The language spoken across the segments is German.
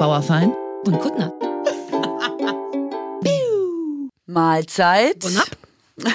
Bauerfein und Kuttner. Mahlzeit. Und ab.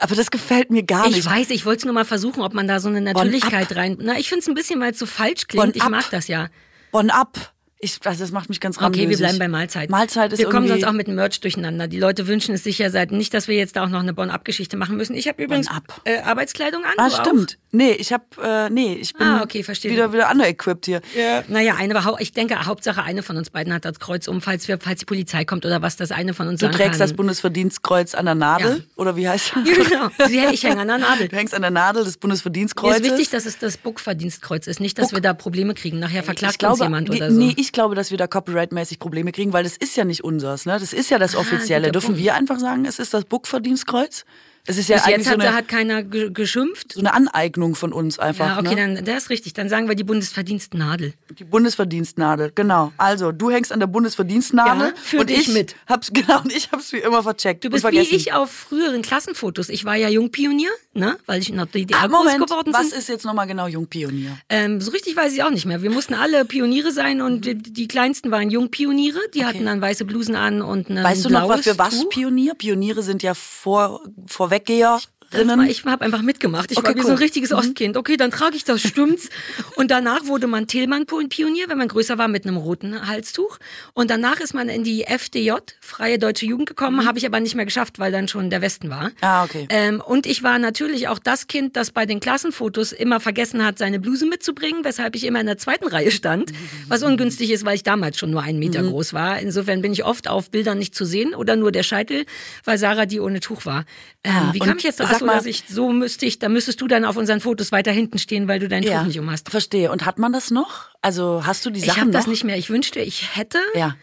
Aber das gefällt mir gar Ich nicht. weiß, ich wollte es nur mal versuchen, ob man da so eine Natürlichkeit rein. Na, ich finde es ein bisschen, weil es so falsch klingt. Bon ich mag das ja. Bon ab. Ich, also das macht mich ganz Okay, wir bleiben bei Mahlzeit. Mahlzeit ist Wir kommen sonst auch mit dem Merch durcheinander. Die Leute wünschen es sich ja seit nicht, dass wir jetzt da auch noch eine Bon-Ab-Geschichte machen müssen. Ich habe übrigens Bon-Ab. äh, Arbeitskleidung an. Ah, stimmt. Nee, ich hab, äh, nee, ich bin Ah, okay, verstehe. wieder, wieder under-equipped hier. Ja. Naja, eine, war ich denke, Hauptsache eine von uns beiden hat das Kreuz um, falls, wir, falls die Polizei kommt oder was, das eine von uns Du sagen trägst kann. das Bundesverdienstkreuz an der Nadel, Ja. oder wie heißt das? Ja, genau. Ich hänge an der Nadel. Du hängst an der Nadel des Mir Bundesverdienstkreuzes. ist wichtig, dass es das Buck-Verdienstkreuz ist, nicht, dass Buck- wir da Probleme kriegen. Nachher verklagt glaube, uns jemand nee, oder so. Nee, ich glaube, dass wir da copyright-mäßig Probleme kriegen, weil das ist ja nicht unseres. Ne? Das ist ja das Offizielle. Ah, Dürfen Punkt. wir einfach sagen, es ist das Buck-Verdienstkreuz? Es ist ja Bis eigentlich jetzt so hat, eine, hat keiner ge geschimpft. so eine Aneignung von uns einfach. Ja, okay, ne? dann das ist richtig. Dann sagen wir die Bundesverdienstnadel. Die Bundesverdienstnadel, genau. Also, du hängst an der Bundesverdienstnadel Ja, für und dich ich mit. hab's genau und ich hab's wie immer vercheckt. Du bist vergessen. wie ich auf früheren Klassenfotos. Ich war ja Jungpionier, ne? weil ich noch die Ah, DDR groß Moment, geworden was bin. ist jetzt nochmal genau Jungpionier? Ähm, so richtig weiß ich auch nicht mehr. Wir mussten alle Pioniere sein und die, die kleinsten waren Jungpioniere. Die hatten dann weiße Blusen an und ein Weißt du noch, was für was. Pionier? Pioniere sind ja vor, Das War, ich habe einfach mitgemacht. Ich Okay, war wie so cool. ein richtiges Ostkind. Okay, dann trage ich das, stimmt's. und danach wurde man Tillmann-Pionier, wenn man größer war, mit einem roten Halstuch. Und danach ist man in die FDJ, Freie Deutsche Jugend gekommen, habe ich aber nicht mehr geschafft, weil dann schon der Westen war. Ah, okay. Ähm, und ich war natürlich auch das Kind, das bei den Klassenfotos immer vergessen hat, seine Bluse mitzubringen, weshalb ich immer in der zweiten Reihe stand. Was ungünstig ist, weil ich damals schon nur einen Meter groß war. Insofern bin ich oft auf Bildern nicht zu sehen oder nur der Scheitel, weil Sarah die ohne Tuch war. Ähm, Ah, wie kam ich jetzt dazu, mal- dass ich so müsste ich, da müsstest du dann auf unseren Fotos weiter hinten stehen, weil du dein Tuch nicht um hast. verstehe. Und hat man das noch? Also hast du die Ich Sachen habe das nicht mehr. Ich wünschte, ich hätte. Ja.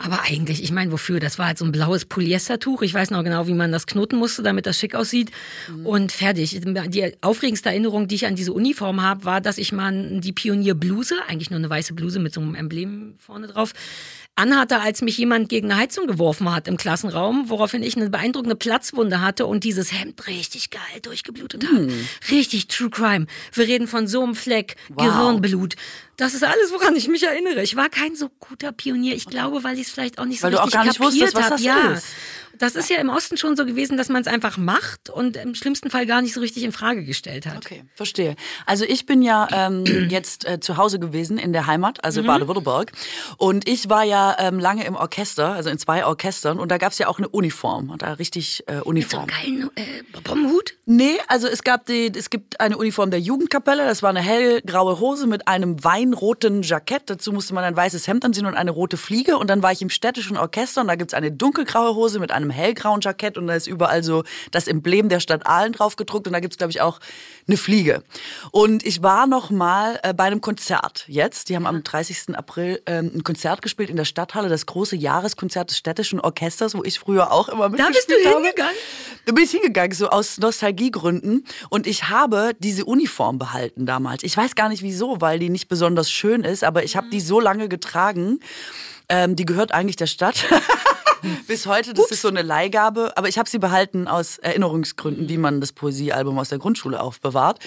Aber eigentlich, ich meine, wofür? Das war halt so ein blaues Polyestertuch. Ich weiß noch genau, wie man das knoten musste, damit das schick aussieht. Und fertig. Die aufregendste Erinnerung, die ich an diese Uniform habe, war, dass ich mal die Pionierbluse, eigentlich nur eine weiße Bluse mit so einem Emblem vorne drauf, anhatte, als mich jemand gegen eine Heizung geworfen hat im Klassenraum, woraufhin ich eine beeindruckende Platzwunde hatte und dieses Hemd richtig geil durchgeblutet habe. Richtig True Crime. Wir reden von so einem Fleck, Wow. Gehirnblut. Das ist alles, woran ich mich erinnere. Ich war kein so guter Pionier. Ich glaube, weil ich es vielleicht auch nicht so Weil du auch richtig gar nicht kapiert wusstest, was das ja. ist. Das ist ja im Osten schon so gewesen, dass man es einfach macht und im schlimmsten Fall gar nicht so richtig in Frage gestellt hat. Okay, verstehe. Also ich bin ja ähm, jetzt äh, zu Hause gewesen in der Heimat, Mhm. also Baden-Württemberg. Und ich war ja ähm, lange im Orchester, also in zwei Orchestern. Und da gab's ja auch eine Uniform. Und da richtig äh, So Uniform. einen geilen äh, Bombenhut. Nee, also es gab die, es gibt eine Uniform der Jugendkapelle, das war eine hellgraue Hose mit einem weinroten Jackett. Dazu musste man ein weißes Hemd anziehen und eine rote Fliege. Und dann war ich im städtischen Orchester und da gibt's eine dunkelgraue Hose mit einem hellgrauen Jackett und da ist überall so das Emblem der Stadt Aalen drauf gedruckt und da gibt's glaube ich, auch eine Fliege. Und ich war noch mal äh, bei einem Konzert jetzt. Die haben am 30. April ähm, ein Konzert gespielt in der Stadthalle, das große Jahreskonzert des städtischen Orchesters, wo ich früher auch immer Da bist du mitgespielt habe. hingegangen? Da bin ich hingegangen, so aus Nostalgiegründen. Und ich habe diese Uniform behalten damals. Ich weiß gar nicht wieso, weil die nicht besonders schön ist, aber ich habe die so lange getragen. Ähm, die gehört eigentlich der Stadt. Bis heute, das ist so eine Leihgabe, aber ich habe sie behalten aus Erinnerungsgründen, wie man das Poesiealbum aus der Grundschule aufbewahrt.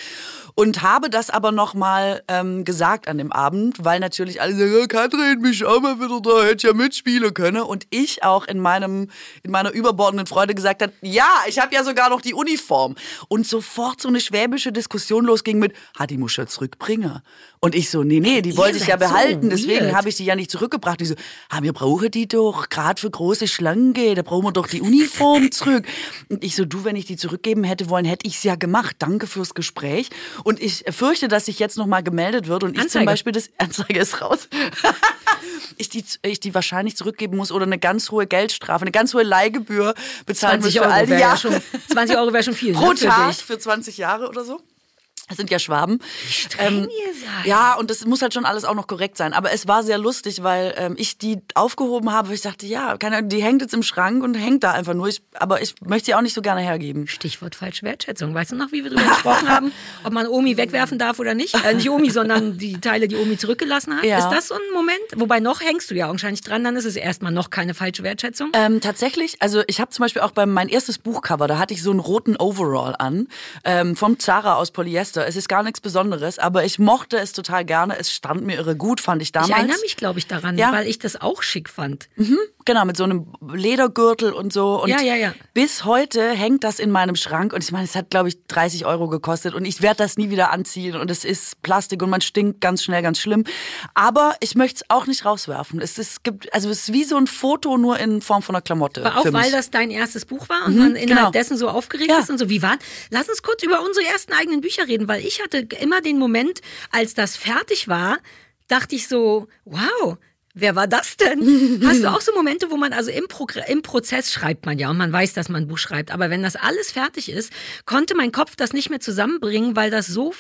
Und habe das aber nochmal ähm, gesagt an dem Abend, weil natürlich alle sagen, ja, Katrin, mich auch mal wieder da, hätte ja mitspielen können. Und ich auch in meinem, in meiner überbordenden Freude gesagt hat, ja, ich habe ja sogar noch die Uniform. Und sofort so eine schwäbische Diskussion losging mit, ha, die muss ich ja zurückbringen. Und ich so, nee, nee, die wollte ich ja seid so behalten, deswegen habe ich die ja nicht zurückgebracht. Die so, ah, wir brauchen die doch, gerade für große Schlange, da brauchen wir doch die Uniform zurück. Und ich so, du, wenn ich die zurückgeben hätte wollen, hätte ich es ja gemacht. Danke fürs Gespräch. Und ich fürchte, dass sich jetzt nochmal gemeldet wird und ich zum Anzeige. Beispiel, das Anzeige ist raus. ich, die, ich die wahrscheinlich zurückgeben muss oder eine ganz hohe Geldstrafe, eine ganz hohe Leihgebühr bezahlen muss 20 für Euro all die Jahre. schon, 20 Euro wäre schon viel. Pro ne, für Tag dich. für 20 Jahre oder so. Das sind ja Schwaben. seid. Ja, und das muss halt schon alles auch noch korrekt sein. Aber es war sehr lustig, weil ähm, ich die aufgehoben habe. Ich dachte, ja, keine die hängt jetzt im Schrank und hängt da einfach nur. Ich, aber ich möchte sie auch nicht so gerne hergeben. Stichwort falsche Wertschätzung. Weißt du noch, wie wir darüber gesprochen haben, ob man Omi wegwerfen darf oder nicht? Äh, nicht Omi, sondern die Teile, die Omi zurückgelassen hat. Ja. Ist das so ein Moment? Wobei noch hängst du ja wahrscheinlich dran, dann ist es erstmal noch keine falsche Wertschätzung. Ähm, tatsächlich, also ich habe zum Beispiel auch beim mein erstes Buchcover, da hatte ich so einen roten Overall an, ähm, vom Zara aus Polyester. Monster. Es ist gar nichts Besonderes, aber ich mochte es total gerne. Es stand mir irre gut, fand ich damals. Ich erinnere mich, glaube ich, daran, Ja. weil ich das auch schick fand. Genau, mit so einem Ledergürtel und so. Und Ja, ja, ja. bis heute hängt das in meinem Schrank. Und ich meine, es hat, glaube ich, 30 Euro gekostet. Und ich werde das nie wieder anziehen. Und es ist Plastik und man stinkt ganz schnell, ganz schlimm. Aber ich möchte es auch nicht rauswerfen. Es ist, gibt, also es ist wie so ein Foto, nur in Form von einer Klamotte. Aber auch für mich. weil das dein erstes Buch war und man innerhalb genau. dessen so aufgeregt Ja. ist und so. Wie war? Lass uns kurz über unsere ersten eigenen Bücher reden, weil ich hatte immer den Moment, als das fertig war, dachte ich so, wow. Wer war das denn? Hast du auch so Momente, wo man, also im, Progr im Prozess schreibt man ja und man weiß, dass man ein Buch schreibt, aber wenn das alles fertig ist, konnte mein Kopf das nicht mehr zusammenbringen, weil das so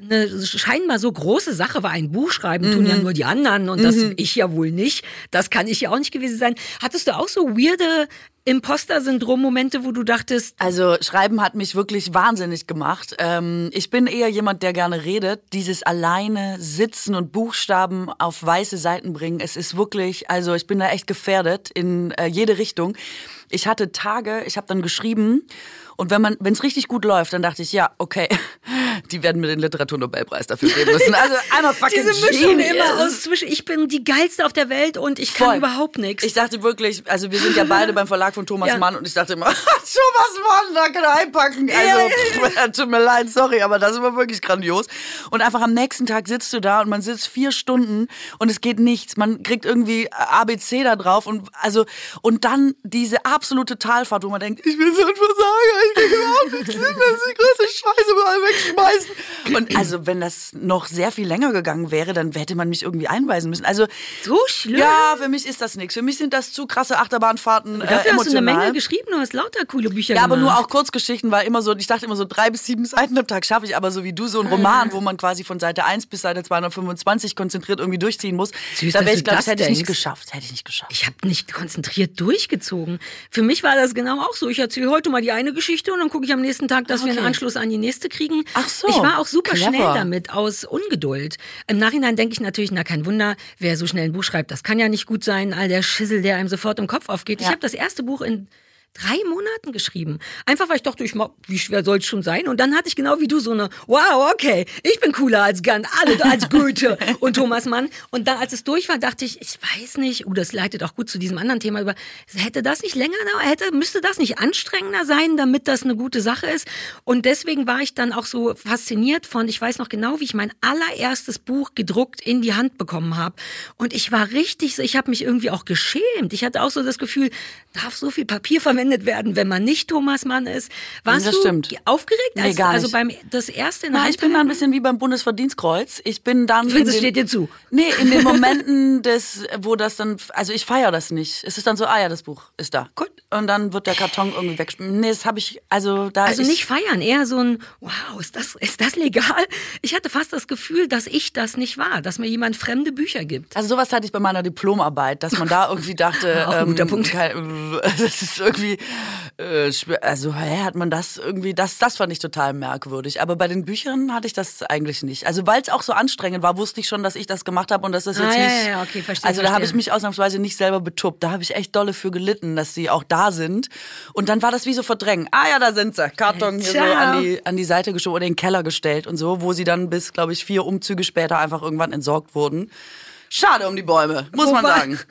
eine scheinbar so große Sache war. Ein Buch schreiben tun ja nur die anderen und das ich ja wohl nicht. Das kann ich ja auch nicht gewesen sein. Hattest du auch so weirde Imposter-Syndrom-Momente, wo du dachtest, Also Schreiben hat mich wirklich wahnsinnig gemacht. Ähm, ich bin eher jemand, der gerne redet. Dieses alleine sitzen und Buchstaben auf weiße Seiten bringen, es ist wirklich, also ich bin da echt gefährdet in äh, jede Richtung. Ich hatte Tage, ich habe dann geschrieben und wenn wenn es richtig gut läuft, dann dachte ich, ja, okay, die werden mir den Literaturnobelpreis dafür geben müssen. Also einmal fucking diese Mischung genius. immer aus zwischen, ich bin die geilste auf der Welt und ich kann Voll. überhaupt nichts. Ich dachte wirklich, also wir sind ja beide beim Verlag von Thomas Ja. Mann und ich dachte immer, Thomas Mann, da kann er einpacken. Also, pff, tut mir leid, sorry, aber das war wirklich grandios. Und einfach am nächsten Tag sitzt du da und man sitzt vier Stunden und es geht nichts. Man kriegt irgendwie ABC da drauf und also und dann diese absolute Talfahrt, wo man denkt, ich bin so ein Versager, ich kriege überhaupt nichts das ist die größte Scheiße, mal wegschmeißen. Und also wenn das noch sehr viel länger gegangen wäre, dann hätte man mich irgendwie einweisen müssen. Also so schlimm. ja, für mich ist das nichts. Für mich sind das zu krasse Achterbahnfahrten äh, Dafür hast du eine emotional. Menge geschrieben, du hast lauter coole Bücher ja, aber gemacht. nur auch Kurzgeschichten, weil immer so, ich dachte immer so drei bis sieben Seiten am Tag schaffe ich, aber so wie du, so ein Roman, wo man quasi von Seite 1 bis Seite 225 konzentriert irgendwie durchziehen muss, Süß, da wäre ich, glaube das das hätte ich nicht geschafft. Hätte ich nicht geschafft. Ich habe nicht konzentriert durchgezogen. Für mich war das genau auch so. Ich erzähle heute mal die eine Geschichte und dann gucke ich am nächsten Tag, dass wir einen Okay. Anschluss an die nächste kriegen. Ach so, Ich war auch super clever. schnell damit, aus Ungeduld. Im Nachhinein denke ich natürlich, na kein Wunder, wer so schnell ein Buch schreibt, das kann ja nicht gut sein. All der Schissel, der einem sofort im Kopf aufgeht. Ich Ja. habe das erste Buch in drei Monaten geschrieben. Einfach, weil ich dachte, ich mag, wie schwer soll es schon sein? Und dann hatte ich genau wie du so eine, wow, okay, ich bin cooler als Gant, alle als Goethe und Thomas Mann. Und dann, als es durch war, dachte ich, ich weiß nicht, oh, das leitet auch gut zu diesem anderen Thema über, hätte das nicht länger, dauern, hätte, müsste das nicht anstrengender sein, damit das eine gute Sache ist? Und deswegen war ich dann auch so fasziniert von, ich weiß noch genau, wie ich mein allererstes Buch gedruckt in die Hand bekommen habe. Und ich war richtig so, ich habe mich irgendwie auch geschämt. Ich hatte auch so das Gefühl, darf so viel Papier verwendet werden, wenn man nicht Thomas Mann ist? Warst Das du stimmt. aufgeregt? Nee, als, gar Also nicht. beim das erste in der Na, Hand ich bin da ein bisschen wie beim Bundesverdienstkreuz. Ich bin dann. Ich finde, in es steht dir zu. Nee, in den Momenten des, wo das dann, also ich feiere das nicht. Es ist dann so, ah ja, das Buch ist da. Gut. Und dann wird der Karton irgendwie weggeschmissen. Nee, das habe ich, also da Also ich, nicht feiern, eher so ein, wow, ist das, ist das legal? Ich hatte fast das Gefühl, dass ich das nicht war, dass mir jemand fremde Bücher gibt. Also sowas hatte ich bei meiner Diplomarbeit, dass man da irgendwie dachte, Auch ein guter ähm, Punkt. das ist irgendwie, äh, schwer- also hä, hat man das irgendwie, das, das fand ich total merkwürdig. Aber bei den Büchern hatte ich das eigentlich nicht. Also weil es auch so anstrengend war, wusste ich schon, dass ich das gemacht habe und dass das Ah, jetzt ja, nicht. ja, ja, okay, verstehe, Also da habe ich mich ausnahmsweise nicht selber betuppt. Da habe ich echt dolle für gelitten, dass die auch da sind. Und dann war das wie so verdrängen. Ah ja, da sind sie. Karton hier so Ciao. an die, an die Seite geschoben oder in den Keller gestellt und so, wo sie dann bis, glaube ich, vier Umzüge später einfach irgendwann entsorgt wurden. Schade um die Bäume, muss man Wobei- sagen.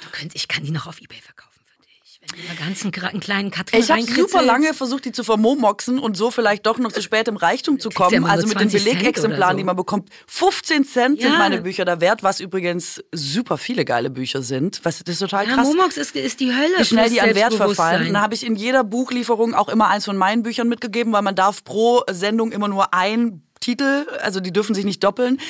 Du könntest, ich kann die noch auf Ebay verkaufen für dich. Wenn du da ganzen kleinen Katrin Ich habe super lange versucht, die zu vermomoxen und so vielleicht doch noch zu spät im Reichtum zu ja kommen. also mit den 20 Cent Belegexemplaren, so. die man bekommt. 15 Cent sind Ja. meine Bücher da wert, was übrigens super viele geile Bücher sind. Was, das ist total Ja, krass. Momox ist, ist die Hölle. wie schnell die an Wert verfallen. Dann habe ich in jeder Buchlieferung auch immer eins von meinen Büchern mitgegeben, weil man darf pro Sendung immer nur ein Titel, also die dürfen sich nicht doppeln.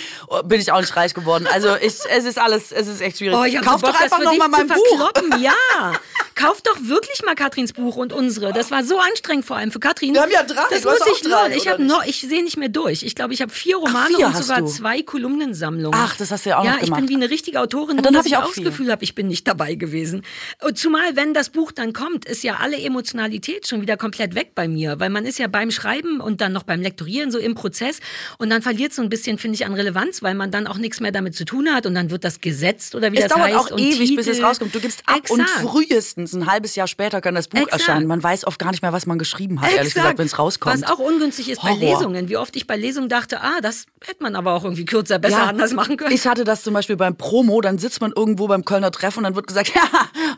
Bin ich auch nicht reich geworden. Also ich, es ist alles, es ist echt schwierig. Oh, ich Kauf Bock, doch einfach das für noch mal dich mein Buch. Ja, kauf doch wirklich mal Katrins Buch und unsere. Das war so anstrengend vor allem für Katrin. Wir haben ja drei. Das muss ich drei. Ich habe noch. Ich sehe nicht mehr durch. Ich glaube, ich habe vier Romane vier und sogar du. zwei Kolumnensammlungen. Ach, das hast du ja auch ja, noch ich gemacht. bin wie eine richtige Autorin. Ja, dann nur, hab dass ich auch auch das. Gefühl habe, ich bin nicht dabei gewesen. Und zumal, wenn das Buch dann kommt, ist ja alle Emotionalität schon wieder komplett weg bei mir, weil man ist ja beim Schreiben und dann noch beim Lektorieren so im Prozess und dann verliert so ein bisschen, finde ich, an Relevanz, weil man dann auch nichts mehr damit zu tun hat und dann wird das gesetzt oder wie Es das dauert heißt. auch und ewig, bis es Titel. rauskommt. Du gibst ab und Exakt. frühestens spätestens ein halbes Jahr später kann das Buch Exakt. erscheinen. Man weiß oft gar nicht mehr, was man geschrieben hat, ehrlich Exakt. gesagt, wenn es rauskommt. Was auch ungünstig ist bei Horror. Lesungen. Wie oft ich bei Lesungen dachte, ah, das hätte man aber auch irgendwie kürzer, besser anders machen können. Ich hatte das zum Beispiel beim Promo, dann sitzt man irgendwo beim Kölner Treff und dann wird gesagt, ja,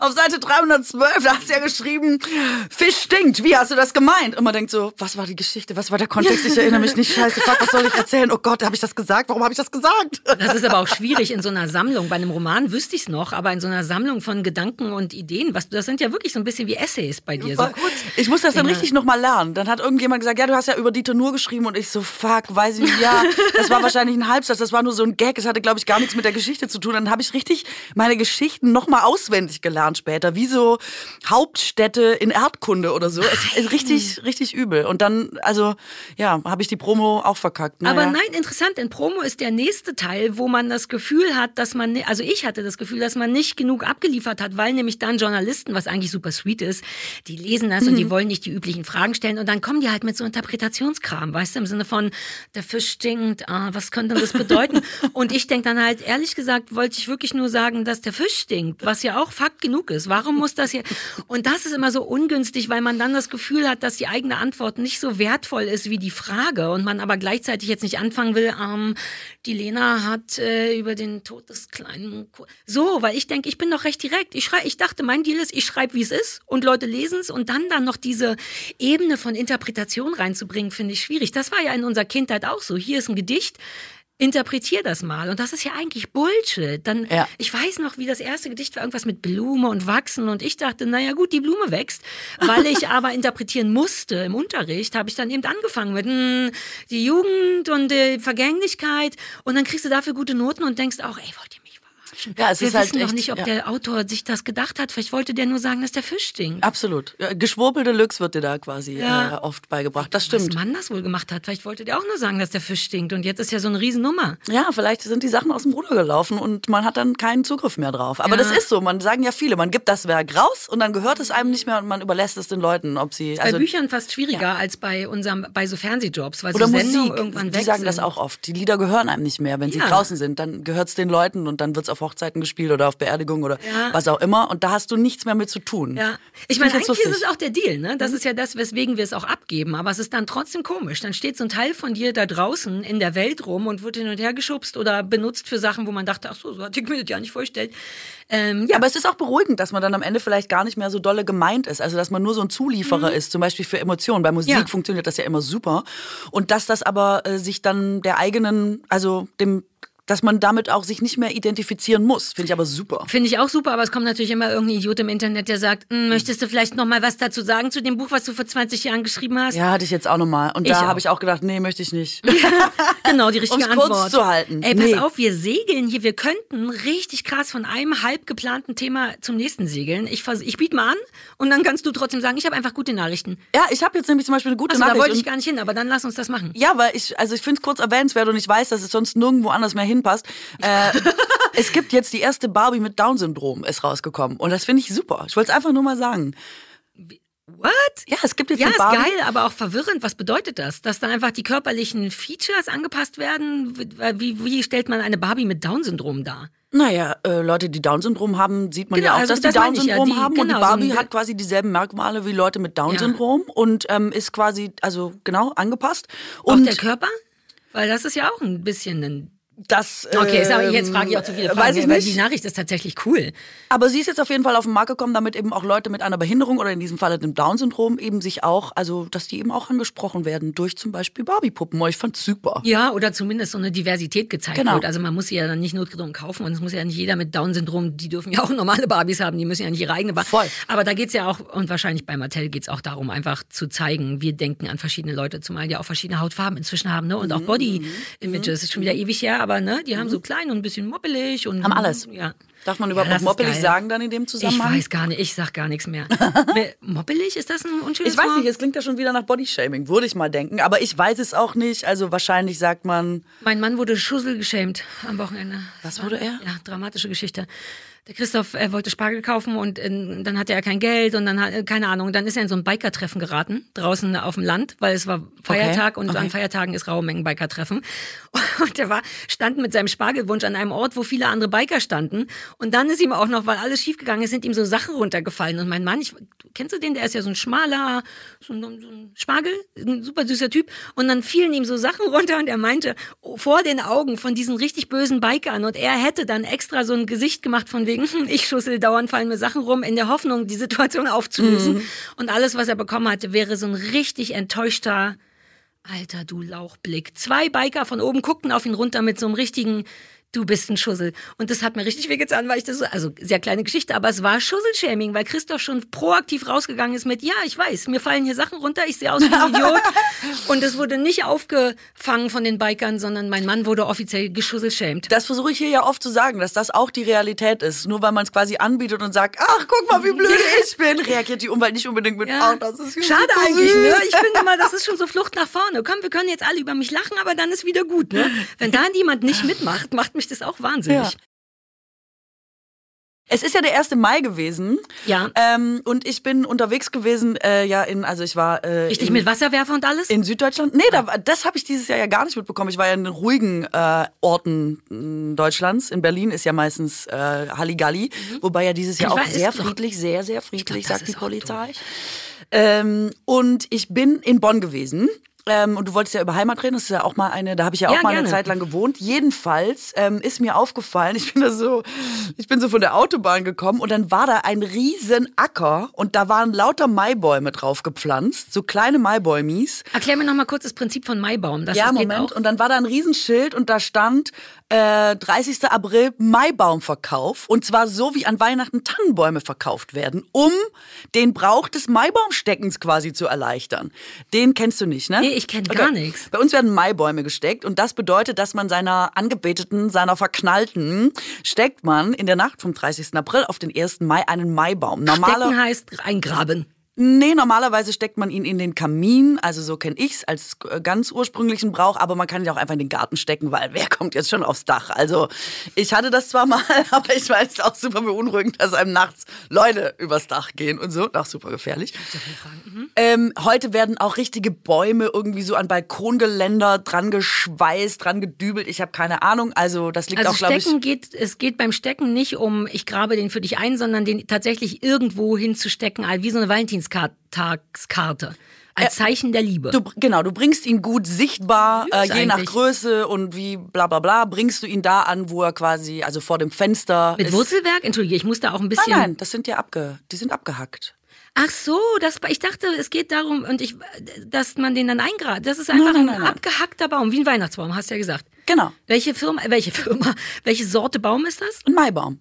auf Seite 312, da hast du ja geschrieben, Fisch stinkt, wie hast du das gemeint? Und man denkt so, was war die Geschichte, was war der Kontext, ich erinnere mich nicht, scheiße, fuck, was soll ich erzählen? Oh Gott, habe ich das gesagt? Warum habe ich das gesagt? Das ist aber auch schwierig in so einer Sammlung. Bei einem Roman wüsste ich es noch, aber in so einer Sammlung von Gedanken und Ideen, was, das sind ja wirklich so ein bisschen wie Essays bei dir. So kurz. Ich muss das dann Ja. richtig nochmal lernen. Dann hat irgendjemand gesagt, ja, du hast ja über Dieter Nur geschrieben und ich so, fuck, weiß ich nicht, ja, das war wahrscheinlich ein Halbsatz, das war nur so ein Gag, es hatte, glaube ich, gar nichts mit der Geschichte zu tun. Dann habe ich richtig meine Geschichten nochmal auswendig gelernt später, wie so Hauptstädte in Erdkunde oder so. Es ist richtig, richtig übel. Und dann, also, ja, habe ich die Promo auch verkackt. Aber Naja. nein, interessant, in Promo ist der nächste Teil, wo man das Gefühl hat, dass man, also ich hatte das Gefühl, dass man nicht genug abgeliefert hat, weil nämlich dann Journalisten, was eigentlich super sweet ist, die lesen das und Mhm. die wollen nicht die üblichen Fragen stellen und dann kommen die halt mit so Interpretationskram, weißt du, im Sinne von, der Fisch stinkt, ah, was könnte das bedeuten? und ich denke dann halt, ehrlich gesagt, wollte ich wirklich nur sagen, dass der Fisch stinkt, was ja auch Fakt genug ist. Warum muss das hier? Und das ist immer so ungünstig, weil man dann das Gefühl hat, dass die eigene Antwort nicht so wertvoll ist wie die Frage und man aber gleichzeitig jetzt nicht anfangen will, ähm, die Lena hat äh, über den Tod des kleinen Ko so, weil ich denke, ich bin doch recht direkt. Ich schrei, ich dachte, mein Deal ist, ich schreibe, wie es ist und Leute lesen es und dann dann noch diese Ebene von Interpretation reinzubringen, finde ich schwierig. Das war ja in unserer Kindheit auch so. Hier ist ein Gedicht. Interpretier das mal. Und das ist ja eigentlich Bullshit. Dann, Ja. ich weiß noch, wie das erste Gedicht war, irgendwas mit Blume und Wachsen. Und ich dachte, naja gut, die Blume wächst. Weil ich aber interpretieren musste im Unterricht, habe ich dann eben angefangen mit hm, die Jugend und die Vergänglichkeit. Und dann kriegst du dafür gute Noten und denkst auch, ey, wollt ihr? Ja, es Wir ist halt wissen doch echt- nicht, ob ja. der Autor sich das gedacht hat. Vielleicht wollte der nur sagen, dass der Fisch stinkt. Absolut. Ja, Geschwurbel Deluxe wird dir da quasi Ja. äh, oft beigebracht. Das Was stimmt. Mann das wohl gemacht hat. Vielleicht wollte der auch nur sagen, dass der Fisch stinkt. Und jetzt ist ja so eine Riesennummer. Ja, vielleicht sind die Sachen aus dem Ruder gelaufen und man hat dann keinen Zugriff mehr drauf. Aber das ist so, man sagen ja viele, man gibt das Werk raus und dann gehört es einem nicht mehr und man überlässt es den Leuten, ob sie bei also Büchern fast schwieriger als bei unserem, bei so Fernsehjobs, weil oder so Musik. irgendwann die weg sagen das sind. auch oft. Die Lieder gehören einem nicht mehr, wenn sie draußen sind, dann gehört es den Leuten und dann wird es auf Hochzeiten gespielt oder auf Beerdigungen oder Ja. was auch immer und da hast du nichts mehr mit zu tun. Ja, ich Find meine, eigentlich ist lustig. es auch der Deal, ne? Das ist ja das, weswegen wir es auch abgeben. Aber es ist dann trotzdem komisch. Dann steht so ein Teil von dir da draußen in der Welt rum und wird hin und her geschubst oder benutzt für Sachen, wo man dachte, ach so, so hatte ich mir das ja nicht vorgestellt. Ähm, ja, Aber es ist auch beruhigend, dass man dann am Ende vielleicht gar nicht mehr so dolle gemeint ist. Also, dass man nur so ein Zulieferer ist, zum Beispiel für Emotionen. Bei Musik Mhm. Ja. funktioniert das ja immer super. Und dass das aber äh, sich dann der eigenen, also dem, dass man damit auch sich nicht mehr identifizieren muss. Finde ich aber super. Finde ich auch super, aber es kommt natürlich immer irgendein Idiot im Internet, der sagt, "Hm, möchtest du vielleicht noch mal was dazu sagen zu dem Buch, was du vor 20 Jahren geschrieben hast? Ja, hatte ich jetzt auch nochmal. Und Ich da habe ich auch gedacht, nee, möchte ich nicht. Genau, die richtige Um's kurz Antwort. zu halten. Ey, pass Nee. auf, wir segeln hier. Wir könnten richtig krass von einem halb geplanten Thema zum nächsten segeln. Ich, ich biete mal an und dann kannst du trotzdem sagen, ich habe einfach gute Nachrichten. Ja, ich habe jetzt nämlich zum Beispiel eine gute Also da Nachricht. wollte ich gar nicht hin, aber dann lass uns das machen. Ja, weil ich, also ich finde es kurz erwähnenswert und ich weiß, dass es sonst nirgendwo anders mehr hinpasst. Äh, es gibt jetzt die erste Barbie mit Down-Syndrom ist rausgekommen und das finde ich super. Ich wollte es einfach nur mal sagen. What? Ja, es gibt jetzt Ja, eine ist Barbie. geil, aber auch verwirrend. Was bedeutet das? Dass dann einfach die körperlichen Features angepasst werden? Wie, wie stellt man eine Barbie mit Down-Syndrom dar? Naja, äh, Leute, die Down-Syndrom haben, sieht man Genau, ja auch, also dass die das ja, Down-Syndrom die- haben. und die genau, so Barbie ein- hat quasi dieselben Merkmale wie Leute mit Down-Syndrom und ähm, ist quasi, also genau, angepasst. Auch Und der Körper? Weil das ist ja auch ein bisschen ein. Das. Okay, ist aber jetzt ähm, frage ich auch zu viele Fragen, Weiß ich nicht. die Nachricht ist tatsächlich cool. Aber sie ist jetzt auf jeden Fall auf den Markt gekommen, damit eben auch Leute mit einer Behinderung oder in diesem Falle dem Down-Syndrom eben sich auch, also dass die eben auch angesprochen werden durch zum Beispiel Barbie-Puppen. Ich fand's super. Ja, oder zumindest so eine Diversität gezeigt Genau. wird. Also man muss sie ja dann nicht notgedrungen kaufen und es muss ja nicht jeder mit Down-Syndrom, die dürfen ja auch normale Barbies haben, die müssen ja nicht ihre eigene Barbie. Voll. Aber da geht's ja auch, und wahrscheinlich bei Mattel geht's auch darum, einfach zu zeigen, wir denken an verschiedene Leute, zumal die auch verschiedene Hautfarben inzwischen haben, ne? Und Mhm. auch Body-Images, ist schon wieder ewig her, aber ne, die haben so klein und ein bisschen moppelig und Haben alles. Ja. Darf man überhaupt Ja, noch moppelig sagen dann in dem Ich Zusammenhang? weiß gar nicht, ich sag gar nichts mehr. Moppelig, ist das ein unschönes Ich weiß Wort? nicht, es klingt ja schon wieder nach Bodyshaming, würde ich mal denken. Aber ich weiß es auch nicht. Also wahrscheinlich sagt man, Mein Mann wurde Schussel geschämt am Wochenende. Was wurde er? Ja, dramatische Geschichte. Der Christoph äh, wollte Spargel kaufen und äh, dann hatte er kein Geld und dann hat, äh, keine Ahnung, dann ist er in so ein Biker-Treffen geraten, draußen auf dem Land, weil es war Feiertag okay. und okay. an Feiertagen ist raue Mengen Biker-Treffen. Und er war, stand mit seinem Spargelwunsch an einem Ort, wo viele andere Biker standen. Und dann ist ihm auch noch, weil alles schiefgegangen ist, sind ihm so Sachen runtergefallen. Und mein Mann, ich, kennst du den? Der ist ja so ein schmaler, so ein, so ein Spargel, ein super süßer Typ. Und dann fielen ihm so Sachen runter und er meinte, vor den Augen von diesen richtig bösen Bikern. Und er hätte dann extra so ein Gesicht gemacht von wegen, ich schussel, dauernd fallen mir Sachen rum, in der Hoffnung, die Situation aufzulösen. Mhm. Und alles, was er bekommen hatte, wäre so ein richtig enttäuschter, alter du Lauchblick. Zwei Biker von oben guckten auf ihn runter mit so einem richtigen du bist ein Schussel. Und das hat mir richtig wehgetan, weil ich das so, also sehr kleine Geschichte, aber es war Schusselshaming, weil Christoph schon proaktiv rausgegangen ist mit, ja, ich weiß, mir fallen hier Sachen runter, ich sehe aus wie ein Idiot. und es wurde nicht aufgefangen von den Bikern, sondern mein Mann wurde offiziell geschusselschämt. Das versuche ich hier ja oft zu sagen, dass das auch die Realität ist. Nur weil man es quasi anbietet und sagt, ach, guck mal, wie blöd ich bin, reagiert die Umwelt nicht unbedingt mit, ja. oh, das ist Schade eigentlich, ne? Ich finde mal, das ist schon so Flucht nach vorne. Komm, wir können jetzt alle über mich lachen, aber dann ist wieder gut, ne? Wenn da jemand nicht mitmacht, macht mich das auch wahnsinnig. Ja. Es ist ja der 1. Mai gewesen. Ja. Ähm, und ich bin unterwegs gewesen, äh, ja, in, also ich war. Äh, Richtig in, mit Wasserwerfer und alles? In Süddeutschland. Nee, da, das habe ich dieses Jahr ja gar nicht mitbekommen. Ich war ja in ruhigen äh, Orten hm, Deutschlands. In Berlin ist ja meistens äh, Halligalli. Mhm. Wobei ja dieses Jahr ich auch war, sehr friedlich, sehr, sehr friedlich, glaub, sagt die Polizei. Ähm, und ich bin in Bonn gewesen. Ähm, und du wolltest ja über Heimat reden, das ist ja auch mal eine, da habe ich ja auch ja, mal gerne. eine Zeit lang gewohnt. Jedenfalls ähm, ist mir aufgefallen, ich bin da so, ich bin so von der Autobahn gekommen und dann war da ein riesen Acker und da waren lauter Maibäume drauf gepflanzt, so kleine Maibäumis. Erklär mir noch mal kurz das Prinzip von Maibaum. Das ja, Moment. Und dann war da ein Riesenschild und da stand äh, 30. April Maibaumverkauf und zwar so wie an Weihnachten Tannenbäume verkauft werden, um den Brauch des Maibaumsteckens quasi zu erleichtern. Den kennst du nicht, ne? Nee, ich kenne okay. gar nichts. Bei uns werden Maibäume gesteckt und das bedeutet, dass man seiner Angebeteten, seiner Verknallten, steckt man in der Nacht vom 30. April auf den 1. Mai einen Maibaum. Normaler Stecken heißt eingraben. Nee, normalerweise steckt man ihn in den Kamin, also so kenne ich's als äh, ganz ursprünglichen Brauch, aber man kann ihn auch einfach in den Garten stecken, weil wer kommt jetzt schon aufs Dach? Also ich hatte das zwar mal, aber ich weiß es auch super beunruhigend, dass einem nachts Leute übers Dach gehen und so, auch super gefährlich. Mhm. Ähm, heute werden auch richtige Bäume irgendwie so an Balkongeländer dran geschweißt, dran gedübelt. Ich habe keine Ahnung. Also das liegt also auch, glaube ich. Geht, es geht beim Stecken nicht um, ich grabe den für dich ein, sondern den tatsächlich irgendwo hinzustecken, wie so eine Valentins Valentinstagskarte. Als Zeichen der Liebe. Du, genau, du bringst ihn gut sichtbar, äh, je nach Größe und wie bla bla bla, bringst du ihn da an, wo er quasi, also vor dem Fenster. Mit ist. Wurzelwerk? Entschuldige, ich muss da auch ein bisschen. Nein, nein, das sind ja abge, die sind abgehackt. Ach so, das, ich dachte, es geht darum, und ich, dass man den dann eingrabt. Das ist einfach nein, nein, ein abgehackter Baum, wie ein Weihnachtsbaum, hast du ja gesagt. Genau. Welche Firma, welche Firma, welche Sorte Baum ist das? Ein Maibaum.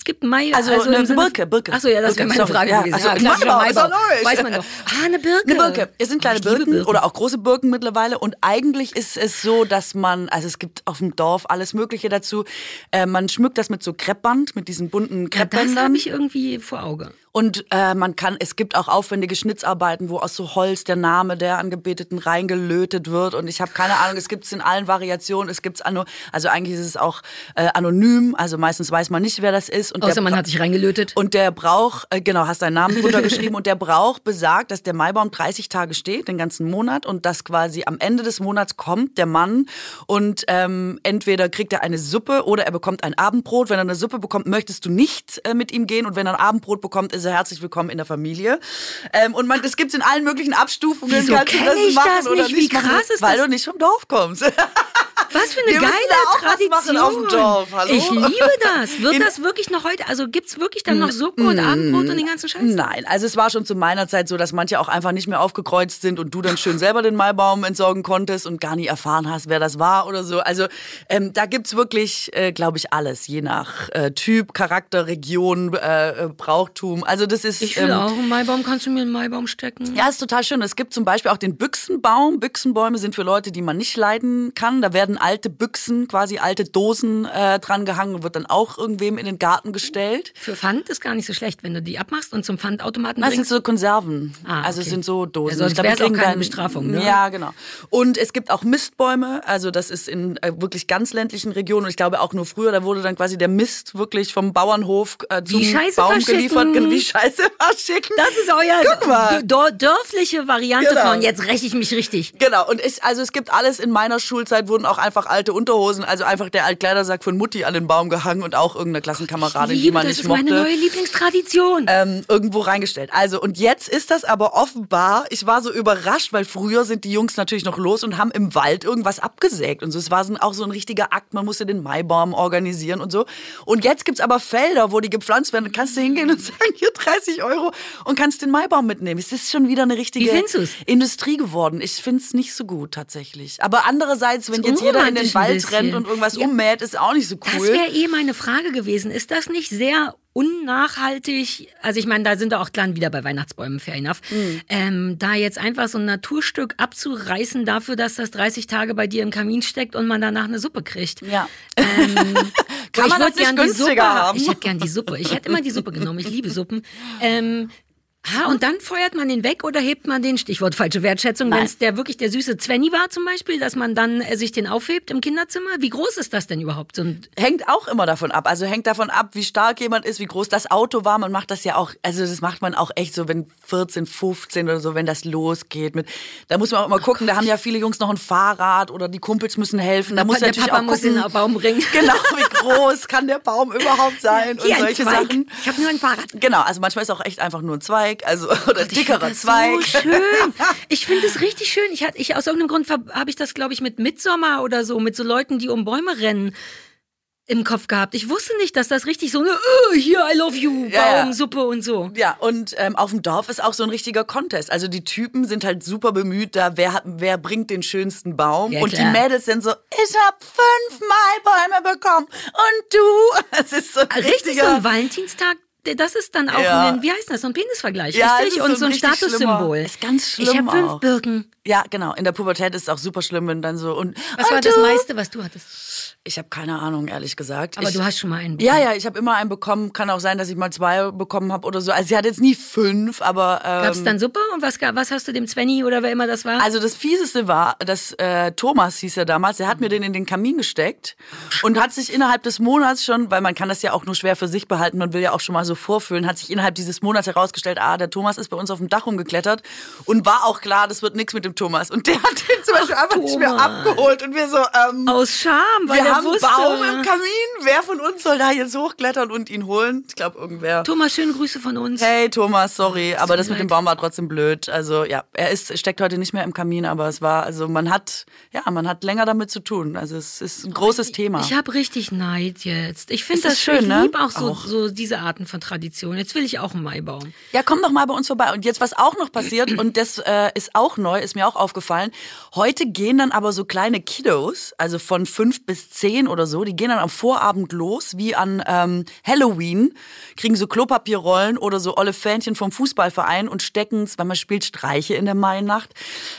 Es gibt Mai, also, also eine Birke, Birke. Achso, ja, das wäre meine Frage ja, gewesen. Also, ja, klar, Maibau, weiß man doch. Ah, eine Birke. Eine Birke. Es sind kleine Birken, Birken, oder auch große Birken mittlerweile. Und eigentlich ist es so, dass man, also es gibt auf dem Dorf alles Mögliche dazu. Äh, man schmückt das mit so Kreppband, mit diesen bunten Kreppbändern. Ja, das habe ich irgendwie vor Auge. Und äh, man kann, es gibt auch aufwendige Schnitzarbeiten, wo aus so Holz der Name der Angebeteten reingelötet wird. Und ich habe keine Ahnung, es gibt es in allen Variationen. Es gibt's ano, also eigentlich ist es auch äh, anonym. Also meistens weiß man nicht, wer das ist. Und Außer man hat sich reingelötet. Und der Brauch, äh, genau, hast deinen Namen drunter geschrieben. und der Brauch besagt, dass der Maibaum 30 Tage steht, den ganzen Monat. Und dass quasi am Ende des Monats kommt der Mann und ähm, entweder kriegt er eine Suppe oder er bekommt ein Abendbrot. Wenn er eine Suppe bekommt, möchtest du nicht äh, mit ihm gehen. Und wenn er ein Abendbrot bekommt, ist er herzlich willkommen in der Familie. Ähm, und man, das gibt's in allen möglichen Abstufungen. Wieso Kannst du das ich machen das oder nicht? Wie krass machen, ist Weil das? du nicht vom Dorf kommst. Was für eine Wir geile auch Tradition. Was machen auf dem Dorf. Hallo? Ich liebe das. Wird in das wirklich noch heute, also gibt's wirklich dann noch Suppe und Abendbrot und den ganzen Scheiß? Nein, also es war schon zu meiner Zeit so, dass manche auch einfach nicht mehr aufgekreuzt sind und du dann schön selber den Maibaum entsorgen konntest und gar nie erfahren hast, wer das war oder so. Also ähm, da gibt's wirklich, äh, glaube ich, alles, je nach äh, Typ, Charakter, Region, äh, Brauchtum. Also das ist. Ich will ähm, auch einen Maibaum. Kannst du mir einen Maibaum stecken? Ja, ist total schön. Es gibt zum Beispiel auch den Büchsenbaum. Büchsenbäume sind für Leute, die man nicht leiden kann. Da werden alte Büchsen, quasi alte Dosen äh, dran gehangen und wird dann auch irgendwem in den Garten gestellt. Für Pfand ist gar nicht so schlecht, wenn du die abmachst und zum Pfandautomaten Das sind so Konserven. Ah, also es okay. sind so Dosen. Sonst Ich glaub, wär's die auch keine Bestrafung, ne? Ja, genau. Und es gibt auch Mistbäume. Also das ist in äh, wirklich ganz ländlichen Regionen. Und ich glaube auch nur früher, da wurde dann quasi der Mist wirklich vom Bauernhof äh, zum Baum geliefert. Wie Scheiße verschicken. Das ist euer dörfliche Variante Genau. von jetzt räche ich mich richtig. Genau, und es, also es gibt alles in meiner Schulzeit, wurden auch einfach alte Unterhosen, also einfach der Altkleidersack von Mutti an den Baum gehangen und auch irgendeine Klassenkameradin, die Liebe, man das nicht ist mochte. meine neue Lieblingstradition. ähm, irgendwo reingestellt. Also und jetzt ist das aber offenbar, ich war so überrascht, weil früher sind die Jungs natürlich noch los und haben im Wald irgendwas abgesägt und so. Es war so, auch so ein richtiger Akt, man musste den Maibaum organisieren und so. Und jetzt gibt's aber Felder, wo die gepflanzt werden. Dann kannst du hingehen und sagen, hier 30 Euro und kannst den Maibaum mitnehmen. Es ist schon wieder eine richtige? Industrie geworden. Ich find's nicht so gut tatsächlich. Aber andererseits, wenn Ist jetzt jeder in unromantisch den Wald bisschen. rennt und irgendwas Ja. ummäht, ist auch nicht so Das cool. wäre eh meine Frage gewesen. Ist das nicht sehr unnachhaltig? Also ich meine, da sind wir auch dann wieder bei Weihnachtsbäumen, fair enough. Mhm. Ähm, da jetzt einfach so ein Naturstück abzureißen dafür, dass das 30 Tage bei dir im Kamin steckt und man danach eine Suppe kriegt. ja. Ähm, Kann ich man das nicht gern die günstiger Suppe haben? Ich hätte gern die Suppe. Ich hätte immer die Suppe genommen. Ich liebe Suppen. Ähm, Ha, und dann feuert man den weg oder hebt man den, Stichwort falsche Wertschätzung, wenn es der wirklich der süße Zwenny war zum Beispiel, dass man dann äh, sich den aufhebt im Kinderzimmer? Wie groß ist das denn überhaupt? Ein, Hängt auch immer davon ab. Also hängt davon ab, wie stark jemand ist, wie groß das Auto war. Man macht das ja auch, also das macht man auch echt so, wenn 14, 15 oder so, wenn das losgeht. Mit, da muss man auch immer gucken, da haben ja viele Jungs noch ein Fahrrad oder die Kumpels müssen helfen. Da muss der natürlich Papa auch muss gucken, den Baum bringen. Genau, wie groß kann der Baum überhaupt sein und Hier ein solche. Sachen. Ich habe nur ein Fahrrad. Genau, also manchmal ist auch echt einfach nur ein Zweig, also oder find dickerer Zweig. So schön. Ich finde es richtig schön. Ich, ich aus irgendeinem Grund habe ich das, glaube ich, mit Midsommer oder so, mit so Leuten, die um Bäume rennen, im Kopf gehabt. Ich wusste nicht, dass das richtig so eine äh, hier I love you Ja, ja. Baumsuppe und so. Ja, und ähm, auf dem Dorf ist auch so ein richtiger Contest. Also die Typen sind halt super bemüht, da wer, wer bringt den schönsten Baum. Ja, und die klar. Mädels sind so, ich hab fünf Maibäume bekommen und du. Es ist so ein Richtig, so ein Valentinstag. Das ist dann auch Ja. ein, wie heißt das, so ein Penisvergleich, Ja, richtig? ist Und so ein Statussymbol. ist ganz Ich schlimm habe fünf auch. Birken. ja, genau. In der Pubertät ist es auch super schlimm, wenn dann so und Was und war das du? meiste, was du hattest? Ich habe keine Ahnung, ehrlich gesagt. Aber ich, du hast schon mal einen. Ja, ja, ich habe immer einen bekommen. Kann auch sein, dass ich mal zwei bekommen habe oder so. Also sie hat jetzt nie fünf, aber ähm, Gab es dann Suppe und was, was hast du dem Svenny oder wer immer das war? Also das Fieseste war, dass äh, Thomas hieß er damals, der hat mir den in den Kamin gesteckt und hat sich innerhalb des Monats schon, weil man kann das ja auch nur schwer für sich behalten, man will ja auch schon mal so vorfühlen, hat sich innerhalb dieses Monats herausgestellt, ah, der Thomas ist bei uns auf dem Dach rumgeklettert und war auch klar, das wird nichts mit dem Thomas. Und der hat den zum Beispiel einfach nicht mehr Thomas. abgeholt und wir so, ähm, Aus Scham, weil wir er haben wusste. Baum im Kamin, wer von uns soll da jetzt hochklettern und ihn holen? Ich glaube, irgendwer. Thomas, schöne Grüße von uns. Hey Thomas, sorry, aber das mit dem leid. Baum war trotzdem blöd. Also ja, er ist steckt heute nicht mehr im Kamin, aber es war also man hat ja man hat länger damit zu tun. Also es ist ein großes Thema. Ich habe richtig Neid jetzt. Ich finde ist das schön. Ich ne? liebe auch so, Auch. so diese Arten von Traditionen. Jetzt will ich auch einen Maibaum. Ja, komm doch mal bei uns vorbei. Und jetzt was auch noch passiert und das äh, ist auch neu, ist mir auch aufgefallen. Heute gehen dann aber so kleine Kiddos, also von fünf bis zehn oder so, die gehen dann am Vorabend los, wie an ähm, Halloween, kriegen so Klopapierrollen oder so olle Fähnchen vom Fußballverein und stecken's, weil man spielt Streiche in der Mainacht.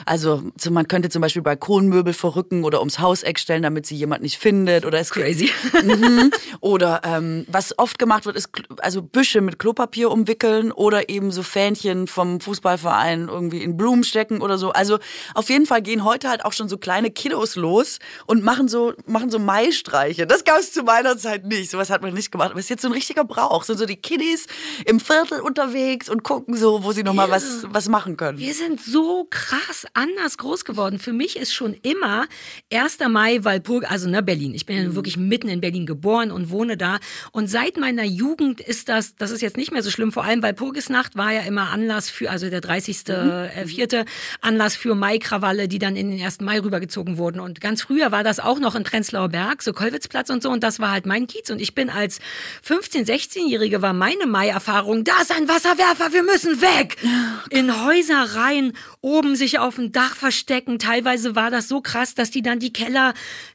Also so, man könnte zum Beispiel Balkonmöbel verrücken oder ums Hauseck stellen, damit sie jemand nicht findet. Oder es Crazy. Mhm. Oder ähm, was oft gemacht wird, ist also Büsche mit Klopapier umwickeln oder eben so Fähnchen vom Fußballverein irgendwie in Blumen stecken oder so. Also auf jeden Fall gehen heute halt auch schon so kleine Kiddos los und machen so machen so Maistreiche. Das gab es zu meiner Zeit nicht. Sowas hat man nicht gemacht. Aber es ist jetzt so ein richtiger Brauch. Sind so die Kiddies im Viertel unterwegs und gucken so, wo sie noch mal was was machen können. Wir sind so krass anders groß geworden. Für mich ist schon immer 1. Mai Walpurg, also ne, Berlin. Ich bin ja nun wirklich mitten in Berlin geboren und wohne da. Und seit meiner Jugend ist das, das ist jetzt nicht mehr so schlimm, vor allem Walpurgisnacht war ja immer Anlass für, also der 30. äh, vierte Anlass für Maikrawalle, die dann in den 1. Mai rübergezogen wurden. Und ganz früher war das auch noch in Prenzlauer Berg, so Kollwitzplatz und so. Und das war halt mein Kiez. Und ich bin als 15-, 16-Jährige war meine Mai-Erfahrung, da ist ein Wasserwerfer, wir müssen weg! In Häuser rein oben sich auf dem Dach verstecken. Teilweise war das so krass, dass die dann die Keller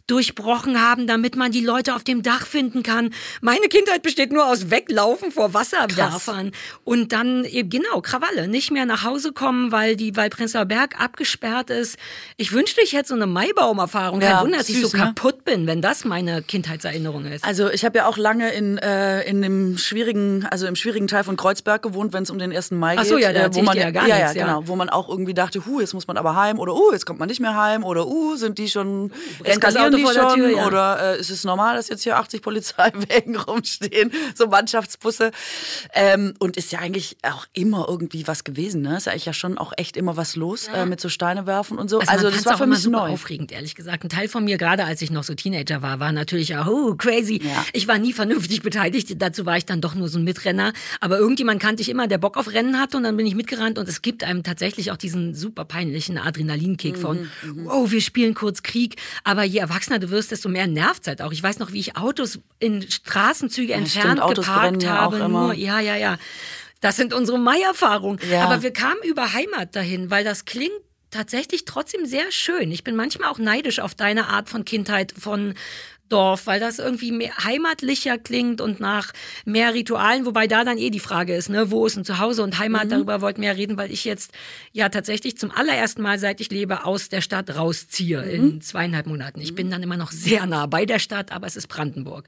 durchbrochen haben, damit man die Leute auf dem Dach finden kann. Meine Kindheit besteht nur aus Weglaufen vor Wasserwerfern und dann eben genau Krawalle, nicht mehr nach Hause kommen, weil die weil Prenzlauer Berg abgesperrt ist. Ich wünschte, ich hätte so eine Maibaumerfahrung. Kein Ja, Wunder, dass ich süß, so ne? kaputt bin, wenn das meine Kindheitserinnerung ist. Also ich habe ja auch lange in, äh, in dem schwierigen, also im schwierigen Teil von Kreuzberg gewohnt, wenn es um den 1. Mai Ach geht. so, ja, da äh, wo ich man ja gar ja, nichts, ja, ja. genau, wo man auch irgendwie dachte, hu, jetzt muss man aber heim oder uh, jetzt kommt man nicht mehr heim oder uh, sind die schon das eskalieren die schon Tür, ja. oder äh, ist es normal, dass jetzt hier 80 Polizeiwägen rumstehen, so Mannschaftsbusse ähm, und ist ja eigentlich auch immer irgendwie was gewesen, ne? Ist ja eigentlich ja schon auch echt immer was los äh, mit so Steine werfen und so. Also, man das war für immer mich super neu. aufregend, ehrlich gesagt. Ein Teil von mir, gerade als ich noch so Teenager war, war natürlich auch oh, crazy. Ja. Ich war nie vernünftig beteiligt. Dazu war ich dann doch nur so ein Mitrenner. Aber irgendjemand kannte ich immer, der Bock auf Rennen hatte und dann bin ich mitgerannt und es gibt einem tatsächlich auch diesen super peinlichen Adrenalinkick von, Mhm, oh, wir spielen kurz Krieg. Aber je erwachsener du wirst, desto mehr nervt's halt auch. Ich weiß noch, wie ich Autos in Straßenzüge entfernt stimmt, geparkt ja habe. Nur, ja, ja, ja. Das sind unsere Mai-Erfahrungen. Ja. Aber wir kamen über Heimat dahin, weil das klingt tatsächlich trotzdem sehr schön. Ich bin manchmal auch neidisch auf deine Art von Kindheit, von Dorf, weil das irgendwie mehr heimatlicher klingt und nach mehr Ritualen, wobei da dann eh die Frage ist, ne, wo ist ein Zuhause und Heimat, darüber wollten wir ja reden, weil ich jetzt ja tatsächlich zum allerersten Mal, seit ich lebe, aus der Stadt rausziehe in zweieinhalb Monaten. Ich bin dann immer noch sehr nah bei der Stadt, aber es ist Brandenburg.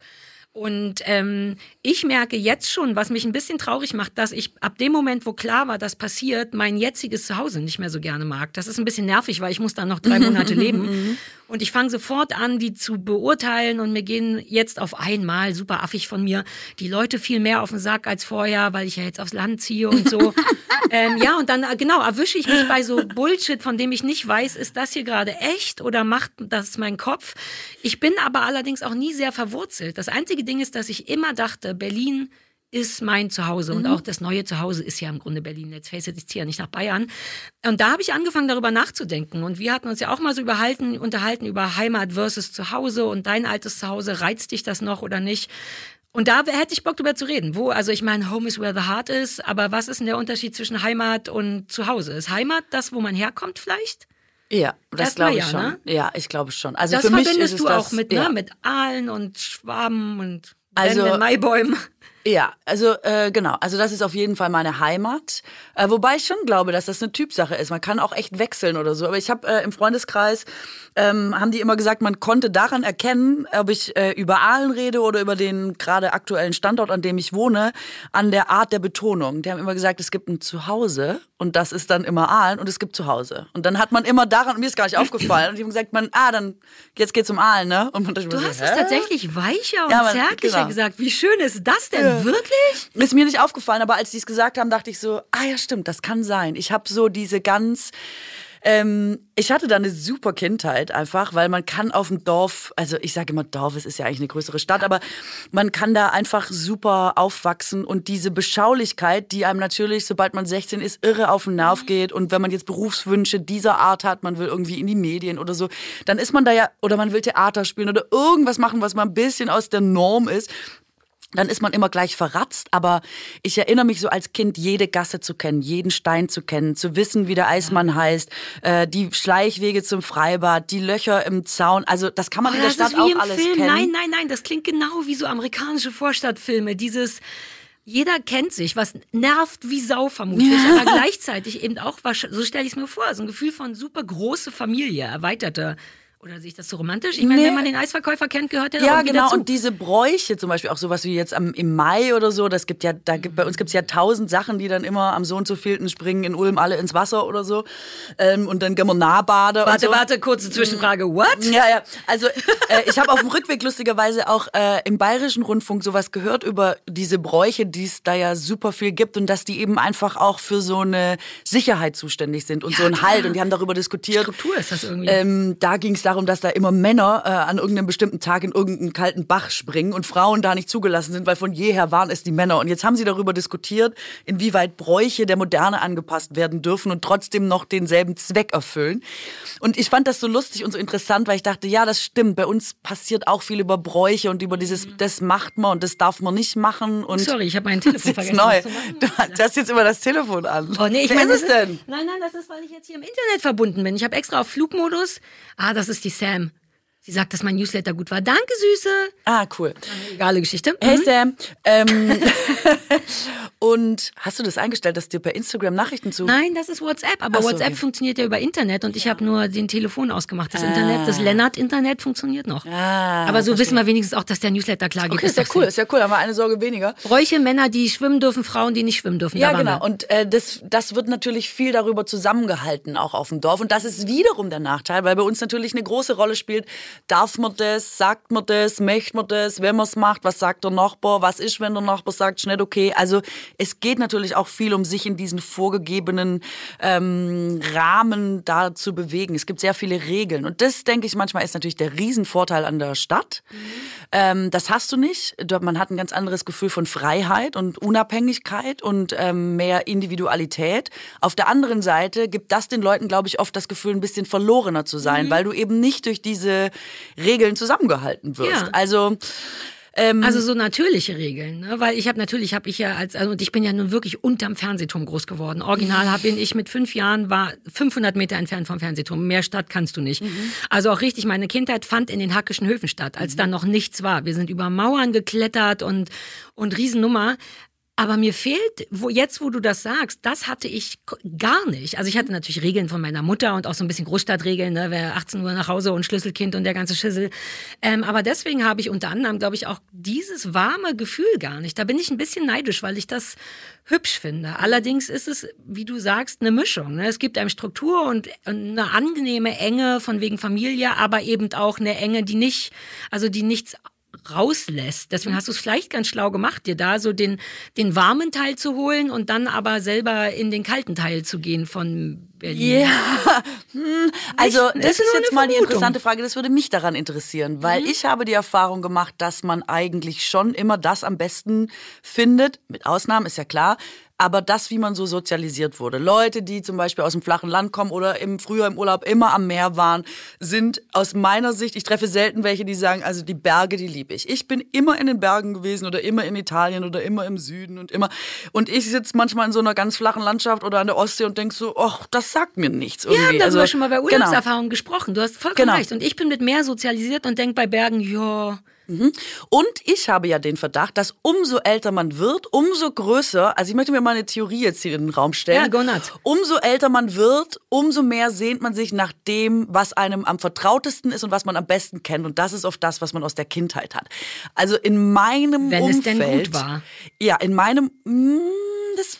Und ähm, ich merke jetzt schon, was mich ein bisschen traurig macht, dass ich ab dem Moment, wo klar war, das passiert, mein jetziges Zuhause nicht mehr so gerne mag. Das ist ein bisschen nervig, weil ich muss dann noch drei Monate leben. Und ich fange sofort an, die zu beurteilen und mir gehen jetzt auf einmal, super affig von mir, die Leute viel mehr auf den Sack als vorher, weil ich ja jetzt aufs Land ziehe und so. ähm, ja, und dann genau erwische ich mich bei so Bullshit, von dem ich nicht weiß, ist das hier gerade echt oder macht das mein Kopf? Ich bin aber allerdings auch nie sehr verwurzelt. Das einzige Ding ist, dass ich immer dachte, Berlin ist mein Zuhause und auch das neue Zuhause ist ja im Grunde Berlin. Let's face it, ich ziehe ja nicht nach Bayern. Und da habe ich angefangen, darüber nachzudenken. Und wir hatten uns ja auch mal so überhalten, unterhalten über Heimat versus Zuhause und dein altes Zuhause. Reizt dich das noch oder nicht? Und da hätte ich Bock drüber zu reden. Wo, also ich meine, Home is where the heart is, aber was ist denn der Unterschied zwischen Heimat und Zuhause? Ist Heimat das, wo man herkommt vielleicht? Ja, das glaube ich ja, schon. ne? Ja, ich glaube schon. Also Das für mich verbindest ist es du das, auch mit, ja. ne, mit Aalen und Schwaben und Also- Maibäumen. Ja, also äh, genau. Also das ist auf jeden Fall meine Heimat. Äh, wobei ich schon glaube, dass das eine Typsache ist. Man kann auch echt wechseln oder so. Aber ich habe äh, im Freundeskreis ähm, haben die immer gesagt, man konnte daran erkennen, ob ich äh, über Aalen rede oder über den gerade aktuellen Standort, an dem ich wohne, an der Art der Betonung. Die haben immer gesagt, es gibt ein Zuhause und das ist dann immer Aalen und es gibt Zuhause. Und dann hat man immer daran, und mir ist gar nicht aufgefallen, und die haben gesagt, man, ah, dann jetzt geht's um Aalen, ne? Und man dachte Du immer hast so, es tatsächlich weicher und Ja, man- zärtlicher genau. gesagt. Wie schön ist das denn? Wirklich? Ist mir nicht aufgefallen, aber als die es gesagt haben, dachte ich so, ah ja, stimmt, das kann sein. Ich habe so diese ganz, ähm, ich hatte da eine super Kindheit einfach, weil man kann auf dem Dorf, also ich sage immer Dorf, es ist ja eigentlich eine größere Stadt, aber man kann da einfach super aufwachsen und diese Beschaulichkeit, die einem natürlich, sobald man 16 ist, irre auf den Nerv geht und wenn man jetzt Berufswünsche dieser Art hat, man will irgendwie in die Medien oder so, dann ist man da ja, oder man will Theater spielen oder irgendwas machen, was mal ein bisschen aus der Norm ist dann ist man immer gleich verratzt. Aber ich erinnere mich so als Kind, jede Gasse zu kennen, jeden Stein zu kennen, zu wissen, wie der Eismann heißt, äh, die Schleichwege zum Freibad, die Löcher im Zaun. Also das kann man in der Oh, Stadt auch alles Film. kennen. Nein, nein, nein, das klingt genau wie so amerikanische Vorstadtfilme. Dieses jeder kennt sich, was nervt wie Sau vermutlich, aber gleichzeitig eben auch, so stelle ich es mir vor, so ein Gefühl von super große Familie, erweiterte. Oder sehe ich das so romantisch? Ich meine, Nee. wenn man den Eisverkäufer kennt, gehört der Ja, genau. dazu. Und diese Bräuche, zum Beispiel auch sowas wie jetzt am, im Mai oder so, das gibt ja, da gibt, bei uns gibt es ja tausend Sachen, die dann immer am so und so vielten springen in Ulm alle ins Wasser oder so. Ähm, und dann gehen wir Nahbade. Warte, so. warte, kurze Zwischenfrage. What? Ja, ja. Also äh, ich habe auf dem Rückweg lustigerweise auch äh, im Bayerischen Rundfunk sowas gehört über diese Bräuche, die es da ja super viel gibt und dass die eben einfach auch für so eine Sicherheit zuständig sind und so ein Halt. Und die haben darüber diskutiert. Struktur ist das irgendwie. Ähm, da ging es darum, dass da immer Männer äh, an irgendeinem bestimmten Tag in irgendeinen kalten Bach springen und Frauen da nicht zugelassen sind, weil von jeher waren es die Männer. Und jetzt haben sie darüber diskutiert, inwieweit Bräuche der Moderne angepasst werden dürfen und trotzdem noch denselben Zweck erfüllen. Und ich fand das so lustig und so interessant, weil ich dachte, ja, das stimmt. Bei uns passiert auch viel über Bräuche und über dieses, das macht man und das darf man nicht machen. Und Sorry, ich habe mein Telefon das ist vergessen. neu. Du hast jetzt immer das Telefon an. Oh nee, ich Wer meine, ist es denn? Nein, nein, das ist, weil ich jetzt hier im Internet verbunden bin. Ich habe extra auf Flugmodus. Ah, das ist die Sam. Sie sagt, dass mein Newsletter gut war. Danke, Süße. Ah, cool. Egale Geschichte. Hey Mhm. Sam. Ähm, und hast du das eingestellt, dass dir per Instagram Nachrichten zu. Nein, das ist WhatsApp. Aber so, WhatsApp okay. funktioniert ja über Internet und ich habe nur den Telefon ausgemacht. Das Internet, das Lennart-Internet funktioniert noch. Ah, aber so wissen wir wenigstens auch, dass der Newsletter klar geht. Okay, ist ja cool, ist ja cool, haben wir eine Sorge weniger. Bräuche, Männer, die schwimmen dürfen, Frauen, die nicht schwimmen dürfen. Ja, genau. wir. Und äh, das, das wird natürlich viel darüber zusammengehalten, auch auf dem Dorf. Und das ist wiederum der Nachteil, weil bei uns natürlich eine große Rolle spielt, darf man das, sagt man das, möchte man das, wenn man es macht, was sagt der Nachbar, was ist, wenn der Nachbar sagt, nicht okay. Also es geht natürlich auch viel um sich in diesen vorgegebenen ähm, Rahmen da zu bewegen. Es gibt sehr viele Regeln. Und das, denke ich, manchmal ist natürlich der Riesenvorteil an der Stadt. Ähm, das hast du nicht. Man hat ein ganz anderes Gefühl von Freiheit und Unabhängigkeit und ähm, mehr Individualität. Auf der anderen Seite gibt das den Leuten, glaube ich, oft das Gefühl, ein bisschen verlorener zu sein, weil du eben nicht durch diese Regeln zusammengehalten wirst. Ja. Also ähm, Also so natürliche Regeln, ne? weil ich habe natürlich, habe ich ja als, also und ich bin ja nun wirklich unterm Fernsehturm groß geworden. Original hab, bin ich mit fünf Jahren, war 500 Meter entfernt vom Fernsehturm. Mehr Stadt kannst du nicht. Also auch richtig, meine Kindheit fand in den Hackischen Höfen statt, als dann noch nichts war. Wir sind über Mauern geklettert und, und Riesennummer. Aber mir fehlt, wo jetzt, wo du das sagst, das hatte ich gar nicht. Also ich hatte natürlich Regeln von meiner Mutter und auch so ein bisschen Großstadtregeln, ne, wer 18 Uhr nach Hause und Schlüsselkind und der ganze Schissel. Ähm, aber deswegen habe ich unter anderem, glaube ich, auch dieses warme Gefühl gar nicht. Da bin ich ein bisschen neidisch, weil ich das hübsch finde. Allerdings ist es, wie du sagst, eine Mischung. Ne? Es gibt einem Struktur und eine angenehme Enge von wegen Familie, aber eben auch eine Enge, die nicht, also die nichts rauslässt. Deswegen hast du es vielleicht ganz schlau gemacht, dir da so den, den warmen Teil zu holen und dann aber selber in den kalten Teil zu gehen von Berlin. Ja, hm, also Nicht? das ist ist jetzt mal die Vermutung. interessante Frage. Das würde mich daran interessieren, weil ich habe die Erfahrung gemacht, dass man eigentlich schon immer das am besten findet. Mit Ausnahmen ist ja klar. Aber das, wie man so sozialisiert wurde. Leute, die zum Beispiel aus dem flachen Land kommen oder im früher im Urlaub immer am Meer waren, sind aus meiner Sicht, ich treffe selten welche, die sagen, also die Berge, die liebe ich. Ich bin immer in den Bergen gewesen oder immer in Italien oder immer im Süden und immer. Und ich sitze manchmal in so einer ganz flachen Landschaft oder an der Ostsee und denk so, ach, das sagt mir nichts Wir haben irgendwie. darüber Also, schon mal bei genau. Urlaubserfahrungen gesprochen. Du hast vollkommen Genau. recht. Und ich bin mit Meer sozialisiert und denk bei Bergen, ja, Und ich habe ja den Verdacht, dass umso älter man wird, umso größer, also ich möchte mir mal eine Theorie jetzt hier in den Raum stellen. Ja, go nuts. Umso älter man wird, umso mehr sehnt man sich nach dem, was einem am vertrautesten ist und was man am besten kennt. Und das ist oft das, was man aus der Kindheit hat. Also in meinem Wenn es Umfeld. denn gut war. Ja, in meinem, mm, das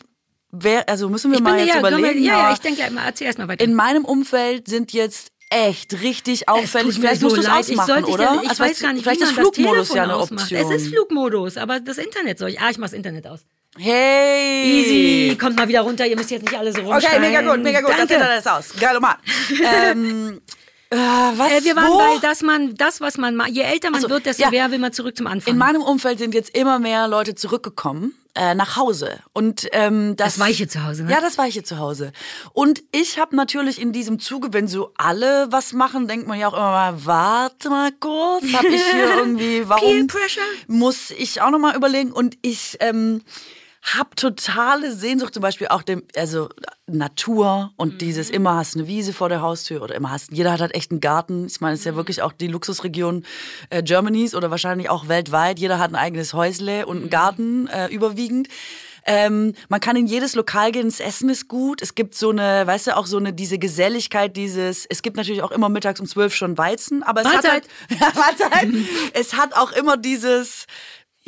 wäre, also müssen wir ich mal bin jetzt ja, überlegen. ja, ja, aber ich denke, ja, erzähl erst mal weiter. in meinem Umfeld sind jetzt echt richtig auffällig. Vielleicht so musst du es. Ich ausmachen, sollte oder? Ja, ich Also weiß gar nicht, vielleicht wie ist man Flugmodus das ja Telefon eine ausmacht. Option. Es ist Flugmodus, aber das Internet soll ich. Ah, ich mach's Internet aus. Hey! Easy, kommt mal wieder runter. Ihr müsst jetzt nicht alle so Okay, rumschreien. mega gut, mega gut. Das Danke. sieht alles aus. Geil, Mann. ähm, äh, was? Äh, wir waren wo? bei, dass man, das, was man, ma- je älter man Ach so, wird, desto ja. mehr will man zurück zum Anfang. In meinem Umfeld sind jetzt immer mehr Leute zurückgekommen äh, nach Hause. Und ähm, das, Das weiche Zuhause, ne? Ja, das weiche Zuhause. Und ich habe natürlich in diesem Zuge, wenn so alle was machen, denkt man ja auch immer mal, warte mal kurz, habe ich hier irgendwie, warum Pressure? muss ich auch noch mal überlegen. Und ich ähm, habe totale Sehnsucht, zum Beispiel auch dem, also Natur und Mhm. dieses immer hast eine Wiese vor der Haustür oder immer hast, jeder hat halt echt einen Garten. Ich meine, es ist Mhm. ja wirklich auch die Luxusregion äh, Germanys oder wahrscheinlich auch weltweit. Jeder hat ein eigenes Häusle und Mhm. einen Garten äh, überwiegend. Ähm, man kann in jedes Lokal gehen, das Essen ist gut. Es gibt so eine, weißt du, auch so eine, diese Geselligkeit, dieses, es gibt natürlich auch immer mittags um zwölf schon Weizen, aber es Mahlzeit. hat halt, ja, Mahlzeit. es hat auch immer dieses,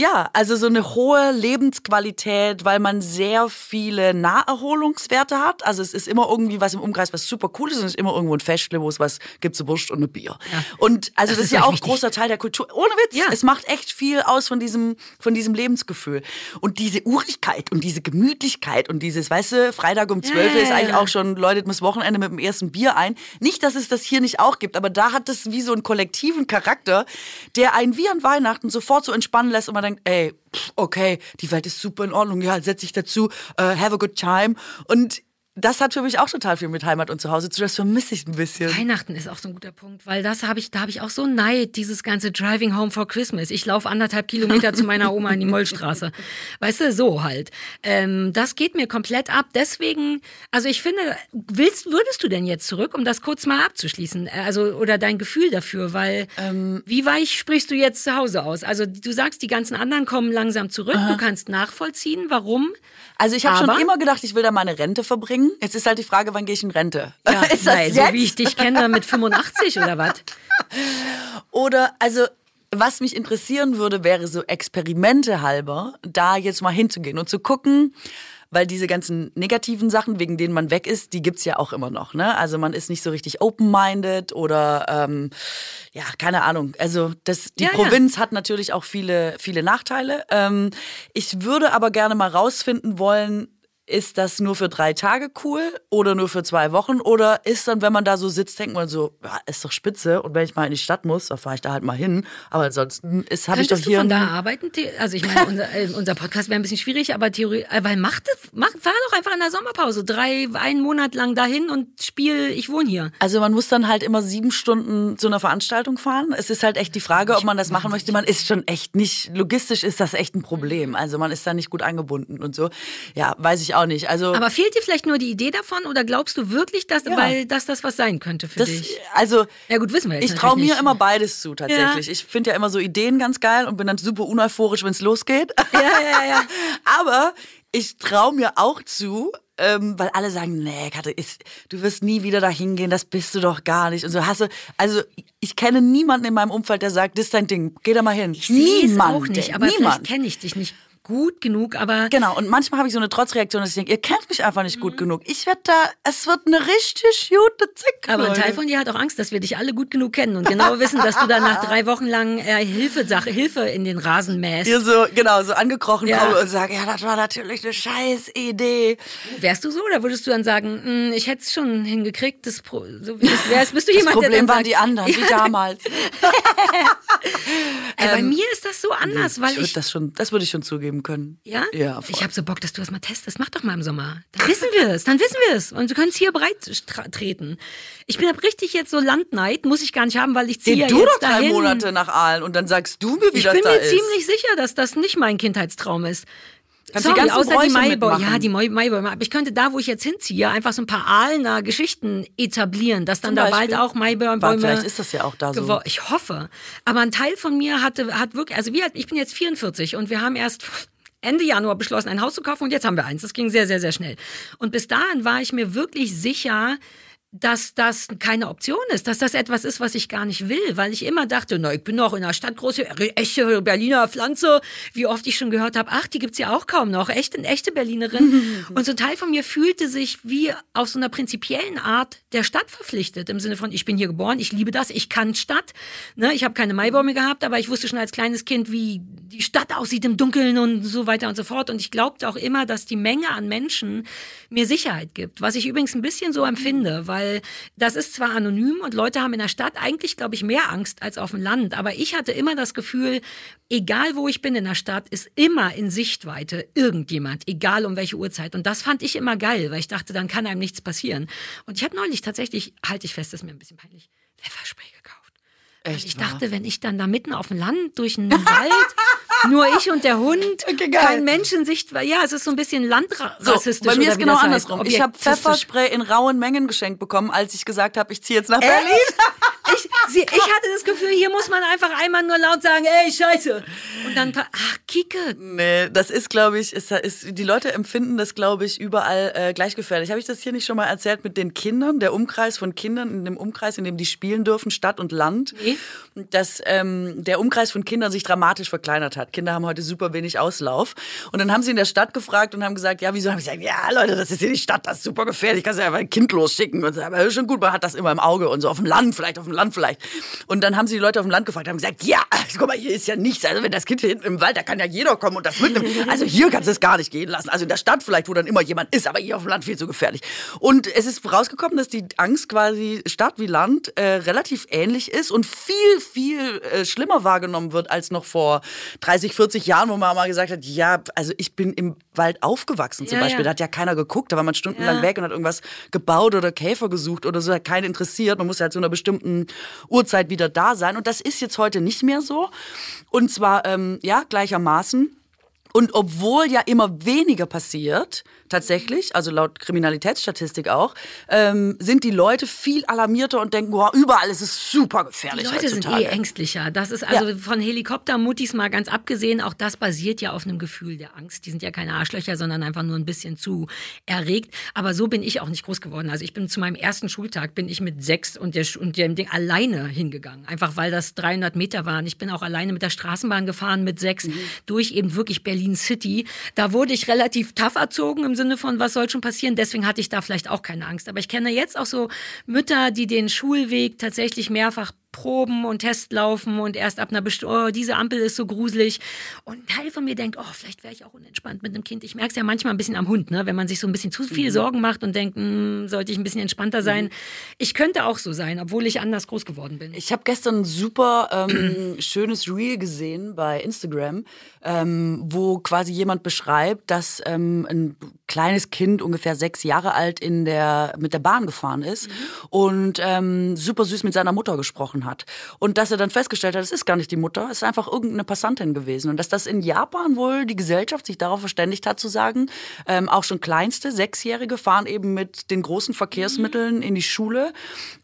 Ja, also so eine hohe Lebensqualität, weil man sehr viele Naherholungswerte hat. Also es ist immer irgendwie was im Umkreis, was super cool ist und es ist immer irgendwo ein Festle, wo es was gibt, so Wurst und ein Bier. Ja. Und also das, das ist ja auch ein großer Teil der Kultur. Ohne Witz, ja. es macht echt viel aus von diesem, von diesem Lebensgefühl. Und diese Urigkeit und diese Gemütlichkeit und dieses, weißt du, Freitag um 12 ja, ist eigentlich auch schon, läutet das Wochenende mit dem ersten Bier ein. Nicht, dass es das hier nicht auch gibt, aber da hat es wie so einen kollektiven Charakter, der einen wie an Weihnachten sofort so entspannen lässt und man denkt, ey, okay, die Welt ist super in Ordnung, ja, setz dich dazu, uh, have a good time. Und das hat für mich auch total viel mit Heimat und Zuhause zu tun. Das vermisse ich ein bisschen. Weihnachten ist auch so ein guter Punkt, weil das habe ich, da habe ich auch so Neid, dieses ganze Driving Home for Christmas. Ich laufe anderthalb Kilometer zu meiner Oma in die Mollstraße. Weißt du, so halt. Ähm, das geht mir komplett ab. Deswegen, also ich finde, willst, würdest du denn jetzt zurück, um das kurz mal abzuschließen? Äh, also, oder dein Gefühl dafür, weil ähm, wie weich sprichst du jetzt zu Hause aus? Also du sagst, die ganzen anderen kommen langsam zurück. Aha. Du kannst nachvollziehen, warum. Also ich habe schon immer gedacht, ich will da meine Rente verbringen. Jetzt ist halt die Frage, wann gehe ich in Rente? Ja, ist das nein, so wie ich dich kenne, mit 85 oder was? Oder, also was mich interessieren würde, wäre so Experimente halber, da jetzt mal hinzugehen und zu gucken, weil diese ganzen negativen Sachen, wegen denen man weg ist, die gibt's ja auch immer noch. Ne? Also man ist nicht so richtig open-minded oder ähm, ja, keine Ahnung. Also das, die ja, Provinz ja. hat natürlich auch viele, viele Nachteile. Ähm, ich würde aber gerne mal rausfinden wollen, ist das nur für drei Tage cool oder nur für zwei Wochen? Oder ist dann, wenn man da so sitzt, denkt man so, ja, ist doch spitze. Und wenn ich mal in die Stadt muss, dann fahre ich da halt mal hin. Aber ansonsten ist, habe ich doch hier. Du von da arbeiten? Also ich meine, unser, äh, unser Podcast wäre ein bisschen schwierig, aber Theorie, äh, weil mach mach, fahr doch einfach in der Sommerpause drei, einen Monat lang dahin und spiel, ich wohne hier. Also man muss dann halt immer sieben Stunden zu einer Veranstaltung fahren. Es ist halt echt die Frage, ob man das machen möchte. Man ist schon echt nicht, logistisch ist das echt ein Problem. Also man ist da nicht gut angebunden und so. Ja, weiß ich auch nicht. Also, Aber fehlt dir vielleicht nur die Idee davon oder glaubst du wirklich, dass, ja. weil, dass das was sein könnte für das, dich? Also, ja gut, wissen wir jetzt Ich traue mir immer beides zu, tatsächlich. Ja. Ich finde ja immer so Ideen ganz geil und bin dann super uneuphorisch, wenn es losgeht. Ja, ja, ja. Aber ich traue mir auch zu, ähm, weil alle sagen, nee, Katja, ist, du wirst nie wieder dahin gehen, das bist du doch gar nicht. Und so hast du, also ich kenne niemanden in meinem Umfeld, der sagt, das ist dein Ding, geh da mal hin. Ich Niemand. auch nicht, aber Niemand. vielleicht kenne ich dich nicht gut genug, aber. Genau, und manchmal habe ich so eine Trotzreaktion, dass ich denke, ihr kennt mich einfach nicht gut mhm. genug. Ich werde da, es wird eine richtig gute Zick. Aber ein Teil von dir hat auch Angst, dass wir dich alle gut genug kennen und genau wissen, dass du dann nach drei Wochen lang äh, Hilfe, Sache, Hilfe in den Rasen mähst. Hier so, genau, so angekrochen ja. komme und sage, ja, das war natürlich eine scheiß Idee. Wärst du so oder würdest du dann sagen, hm, ich hätte es schon hingekriegt, das, Pro so, das wärst, bist du jemand, das Problem der waren sagt, die anderen, wie damals. äh, bei ähm, mir ist das so anders, weil ich das schon, das würde ich schon zugeben geben können. Ja? Ja. Voll. Ich habe so Bock, dass du das mal testest. Mach doch mal im Sommer. Dann wissen wir es. Dann wissen wir es. Und du kannst hier bereit treten. Ich bin richtig jetzt so Landneid, muss ich gar nicht haben, weil ich ziehe ja du jetzt doch drei dahin. Monate nach Aalen und dann sagst du mir, wie ich das da ist. Ich bin mir ziemlich sicher, dass das nicht mein Kindheitstraum ist. Kannst Sorry, die außer die Maibäume. Ja, die Maibäume. Aber ich könnte da, wo ich jetzt hinziehe, einfach so ein paar Aalener Geschichten etablieren, dass dann da bald auch Maibäume. Vielleicht ist das ja auch da so. Ich hoffe. Aber ein Teil von mir hatte, hat wirklich, also wir, ich bin jetzt 44 und wir haben erst Ende Januar beschlossen, ein Haus zu kaufen und jetzt haben wir eins. Das ging sehr, sehr, sehr schnell. Und bis dahin war ich mir wirklich sicher, dass das keine Option ist, dass das etwas ist, was ich gar nicht will, weil ich immer dachte, na, ich bin noch in einer Stadt große, echte Berliner Pflanze, wie oft ich schon gehört habe, ach, die gibt's ja auch kaum noch, echte, echte Berlinerin. und so ein Teil von mir fühlte sich wie auf so einer prinzipiellen Art der Stadt verpflichtet, im Sinne von, ich bin hier geboren, ich liebe das, ich kann Stadt. Ne, ich habe keine Maibäume gehabt, aber ich wusste schon als kleines Kind, wie die Stadt aussieht im Dunkeln und so weiter und so fort. Und ich glaubte auch immer, dass die Menge an Menschen mir Sicherheit gibt, was ich übrigens ein bisschen so empfinde, weil weil das ist zwar anonym und Leute haben in der Stadt eigentlich, glaube ich, mehr Angst als auf dem Land, aber ich hatte immer das Gefühl, egal wo ich bin in der Stadt, ist immer in Sichtweite irgendjemand, egal um welche Uhrzeit. Und das fand ich immer geil, weil ich dachte, dann kann einem nichts passieren. Und ich habe neulich tatsächlich, halte ich fest, das ist mir ein bisschen peinlich, Pfefferspray. Echt, ich dachte, wenn ich dann da mitten auf dem Land durch einen Wald, nur ich und der Hund, okay, kein Mensch in Sicht, ja, es ist so ein bisschen landrassistisch. So, bei mir ist genau andersrum. Ich habe Pfefferspray in rauen Mengen geschenkt bekommen, als ich gesagt habe, ich ziehe jetzt nach Berlin. Ich, Sie, ich hatte das Gefühl, hier muss man einfach einmal nur laut sagen, ey, scheiße. Und dann, ach, Kike. Nee, das ist, glaube ich, ist, ist, die Leute empfinden das, glaube ich, überall äh, gleich gefährlich. Habe ich das hier nicht schon mal erzählt mit den Kindern, der Umkreis von Kindern, in dem Umkreis, in dem die spielen dürfen, Stadt und Land, nee. dass ähm, der Umkreis von Kindern sich dramatisch verkleinert hat. Kinder haben heute super wenig Auslauf. Und dann haben sie in der Stadt gefragt und haben gesagt, ja, wieso? Haben ich gesagt, ja, Leute, das ist hier die Stadt, das ist super gefährlich, kannst ja einfach ein Kind losschicken. Und so, aber schon gut, man hat das immer im Auge und so auf dem Land, vielleicht auf dem Land vielleicht. Und dann haben sie die Leute auf dem Land gefragt, haben gesagt, ja, guck mal, hier ist ja nichts. Also wenn das Kind hier hinten im Wald, da kann ja jeder kommen und das mitnehmen. Also hier kannst du es gar nicht gehen lassen. Also in der Stadt vielleicht, wo dann immer jemand ist, aber hier auf dem Land viel zu gefährlich. Und es ist rausgekommen, dass die Angst quasi Stadt wie Land äh, relativ ähnlich ist und viel, viel äh, schlimmer wahrgenommen wird als noch vor 30, 40 Jahren, wo man mal gesagt hat, ja, also ich bin im Wald aufgewachsen zum ja, Beispiel. Ja. Da hat ja keiner geguckt, da war man stundenlang ja. weg und hat irgendwas gebaut oder Käfer gesucht oder so, hat keinen interessiert. Man muss ja zu einer bestimmten Uhrzeit wieder da sein. Und das ist jetzt heute nicht mehr so. Und zwar, ähm, ja, gleichermaßen. Und obwohl ja immer weniger passiert, tatsächlich, also laut Kriminalitätsstatistik auch, ähm, sind die Leute viel alarmierter und denken, wow, überall ist es super gefährlich. Die Leute heutzutage. sind eh ängstlicher. Das ist also ja. von Helikoptermuttis mal ganz abgesehen, auch das basiert ja auf einem Gefühl der Angst. Die sind ja keine Arschlöcher, sondern einfach nur ein bisschen zu erregt. Aber so bin ich auch nicht groß geworden. Also ich bin zu meinem ersten Schultag, bin ich mit sechs und, der, und dem Ding alleine hingegangen. Einfach weil das 300 Meter waren. Ich bin auch alleine mit der Straßenbahn gefahren mit sechs mhm. durch eben wirklich Berlin Berlin City. Da wurde ich relativ tough erzogen im Sinne von, was soll schon passieren. Deswegen hatte ich da vielleicht auch keine Angst. Aber ich kenne jetzt auch so Mütter, die den Schulweg tatsächlich mehrfach Proben und Testlaufen und erst ab einer bestimmten, oh, diese Ampel ist so gruselig. Und ein Teil von mir denkt, oh, vielleicht wäre ich auch unentspannt mit einem Kind. Ich merke es ja manchmal ein bisschen am Hund, ne? wenn man sich so ein bisschen zu viel mhm. Sorgen macht und denkt, hm, sollte ich ein bisschen entspannter sein. Mhm. Ich könnte auch so sein, obwohl ich anders groß geworden bin. Ich habe gestern ein super ähm, schönes Reel gesehen bei Instagram, ähm, wo quasi jemand beschreibt, dass ähm, ein kleines Kind, ungefähr sechs Jahre alt, in der, mit der Bahn gefahren ist mhm. und ähm, super süß mit seiner Mutter gesprochen hat. Und dass er dann festgestellt hat, es ist gar nicht die Mutter, es ist einfach irgendeine Passantin gewesen. Und dass das in Japan wohl die Gesellschaft sich darauf verständigt hat zu sagen, ähm, auch schon kleinste Sechsjährige fahren eben mit den großen Verkehrsmitteln mhm. in die Schule.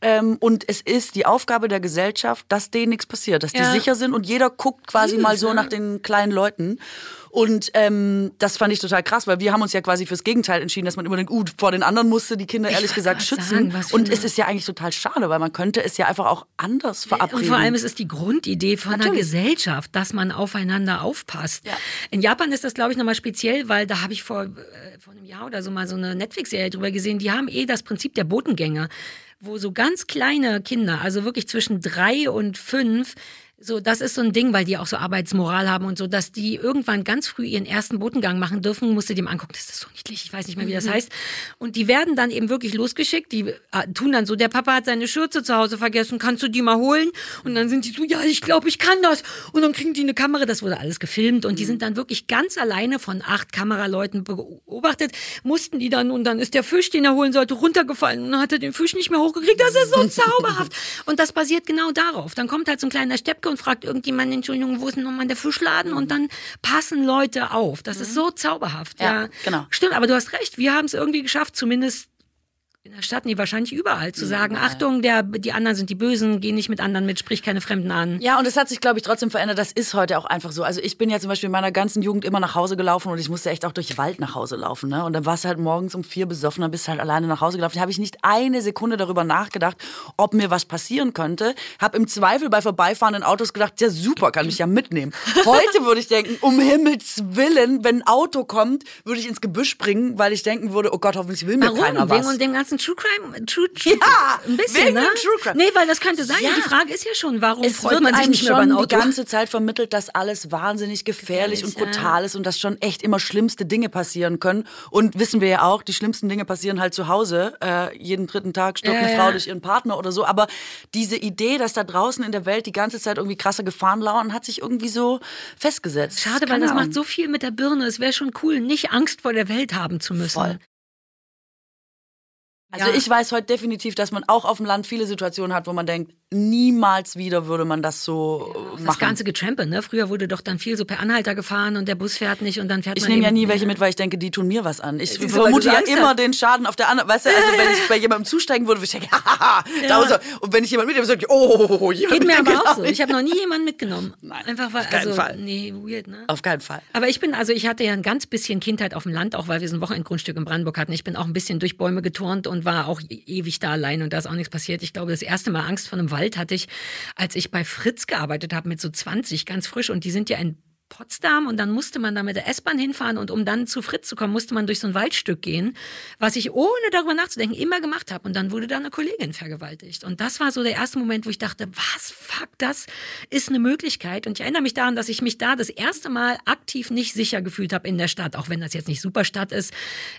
Ähm, und es ist die Aufgabe der Gesellschaft, dass denen nichts passiert, dass die ja. sicher sind und jeder guckt quasi mal so nach den kleinen Leuten. Und ähm, das fand ich total krass, weil wir haben uns ja quasi fürs Gegenteil entschieden, dass man immer denkt, uh, vor den anderen musste die Kinder ehrlich gesagt schützen. Sagen, und es ist ja eigentlich total schade, weil man könnte es ja einfach auch anders verabreden. Und vor allem ist es die Grundidee von Natürlich. einer Gesellschaft, dass man aufeinander aufpasst. Ja. In Japan ist das, glaube ich, nochmal speziell, weil da habe ich vor, äh, vor einem Jahr oder so mal so eine Netflix-Serie drüber gesehen. Die haben eh das Prinzip der Botengänge, wo so ganz kleine Kinder, also wirklich zwischen drei und fünf, so, das ist so ein Ding, weil die auch so Arbeitsmoral haben und so, dass die irgendwann ganz früh ihren ersten Botengang machen dürfen, musst du dem angucken, das ist so niedlich, ich weiß nicht mehr, wie das mhm. heißt. Und die werden dann eben wirklich losgeschickt, die äh, tun dann so, der Papa hat seine Schürze zu Hause vergessen, kannst du die mal holen? Und dann sind die so, ja, ich glaube, ich kann das. Und dann kriegen die eine Kamera, das wurde alles gefilmt und die mhm. sind dann wirklich ganz alleine von acht Kameraleuten beobachtet, mussten die dann und dann ist der Fisch, den er holen sollte, runtergefallen und dann hat er den Fisch nicht mehr hochgekriegt, das ist so zauberhaft. Und das basiert genau darauf. Dann kommt halt so ein kleiner Steppke und fragt irgendjemand, Entschuldigung, wo ist denn nochmal der Fischladen? Und dann passen Leute auf. Das mhm. ist so zauberhaft. Ja, ja, genau. Stimmt, aber du hast recht. Wir haben es irgendwie geschafft, zumindest in der Stadt, nee, wahrscheinlich überall, zu sagen, ja. Achtung, der, die anderen sind die Bösen, geh nicht mit anderen mit, sprich keine Fremden an. Ja, und es hat sich, glaube ich, trotzdem verändert. Das ist heute auch einfach so. Also ich bin ja zum Beispiel in meiner ganzen Jugend immer nach Hause gelaufen und ich musste echt auch durch Wald nach Hause laufen. Ne? Und dann warst du halt morgens um vier besoffen, dann bist du halt alleine nach Hause gelaufen. Da habe ich nicht eine Sekunde darüber nachgedacht, ob mir was passieren könnte. Habe im Zweifel bei vorbeifahrenden Autos gedacht, ja super, kann mich ja mitnehmen. Heute würde ich denken, um Himmels Willen, wenn ein Auto kommt, würde ich ins Gebüsch springen, weil ich denken würde, oh Gott, hoffentlich will mir Warum? keiner was. Wegen dem ganzen True Crime True, True Ja, ein bisschen, wegen ne? True Crime. Nee, weil das könnte sein. Ja. Die Frage ist ja schon, warum es freut man sich nicht mehr schon die ganze Zeit vermittelt, dass alles wahnsinnig gefährlich, gefährlich und brutal ja. ist und dass schon echt immer schlimmste Dinge passieren können. Und wissen wir ja auch, die schlimmsten Dinge passieren halt zu Hause. Äh, jeden dritten Tag stirbt eine Frau durch ihren Partner oder so. Aber diese Idee, dass da draußen in der Welt die ganze Zeit irgendwie krasse Gefahren lauern, hat sich irgendwie so festgesetzt. Schade, weil das macht so viel mit der Birne. Es wäre schon cool, nicht Angst vor der Welt haben zu müssen. Voll. Also ja. ich weiß heute definitiv, dass man auch auf dem Land viele Situationen hat, wo man denkt, niemals wieder würde man das so ja, machen. Das ganze Getrempe, ne? Früher wurde doch dann viel so per Anhalter gefahren und der Bus fährt nicht und dann fährt ich man. Ich nehme ja nie welche mit, weil ich denke, die tun mir was an. Ich Siehst vermute ja immer hast. den Schaden auf der anderen. Weißt du, also wenn ich bei jemandem zusteigen würde, würde ich denken, haha, ja. und wenn ich jemanden mitnehme, sage ich, oh, jemand Geht mir aber auch so. Ich habe noch nie jemanden mitgenommen. Nein. Einfach weil, auf keinen also, Fall. Nee, weird, ne? Auf keinen Fall. Aber ich bin, also ich hatte ja ein ganz bisschen Kindheit auf dem Land, auch weil wir so ein Wochenendgrundstück in Brandenburg hatten. Ich bin auch ein bisschen durch Bäume geturnt und war auch e-, ewig da allein und da ist auch nichts passiert. Ich glaube, das erste Mal Angst vor einem Wald hatte ich, als ich bei Fritz gearbeitet habe mit so 20, ganz frisch. Und die sind ja in Potsdam und dann musste man da mit der S-Bahn hinfahren und um dann zu Fritz zu kommen, musste man durch so ein Waldstück gehen, was ich ohne darüber nachzudenken immer gemacht habe und dann wurde da eine Kollegin vergewaltigt und das war so der erste Moment, wo ich dachte, was, fuck, das ist eine Möglichkeit und ich erinnere mich daran, dass ich mich da das erste Mal aktiv nicht sicher gefühlt habe in der Stadt, auch wenn das jetzt nicht Superstadt ist.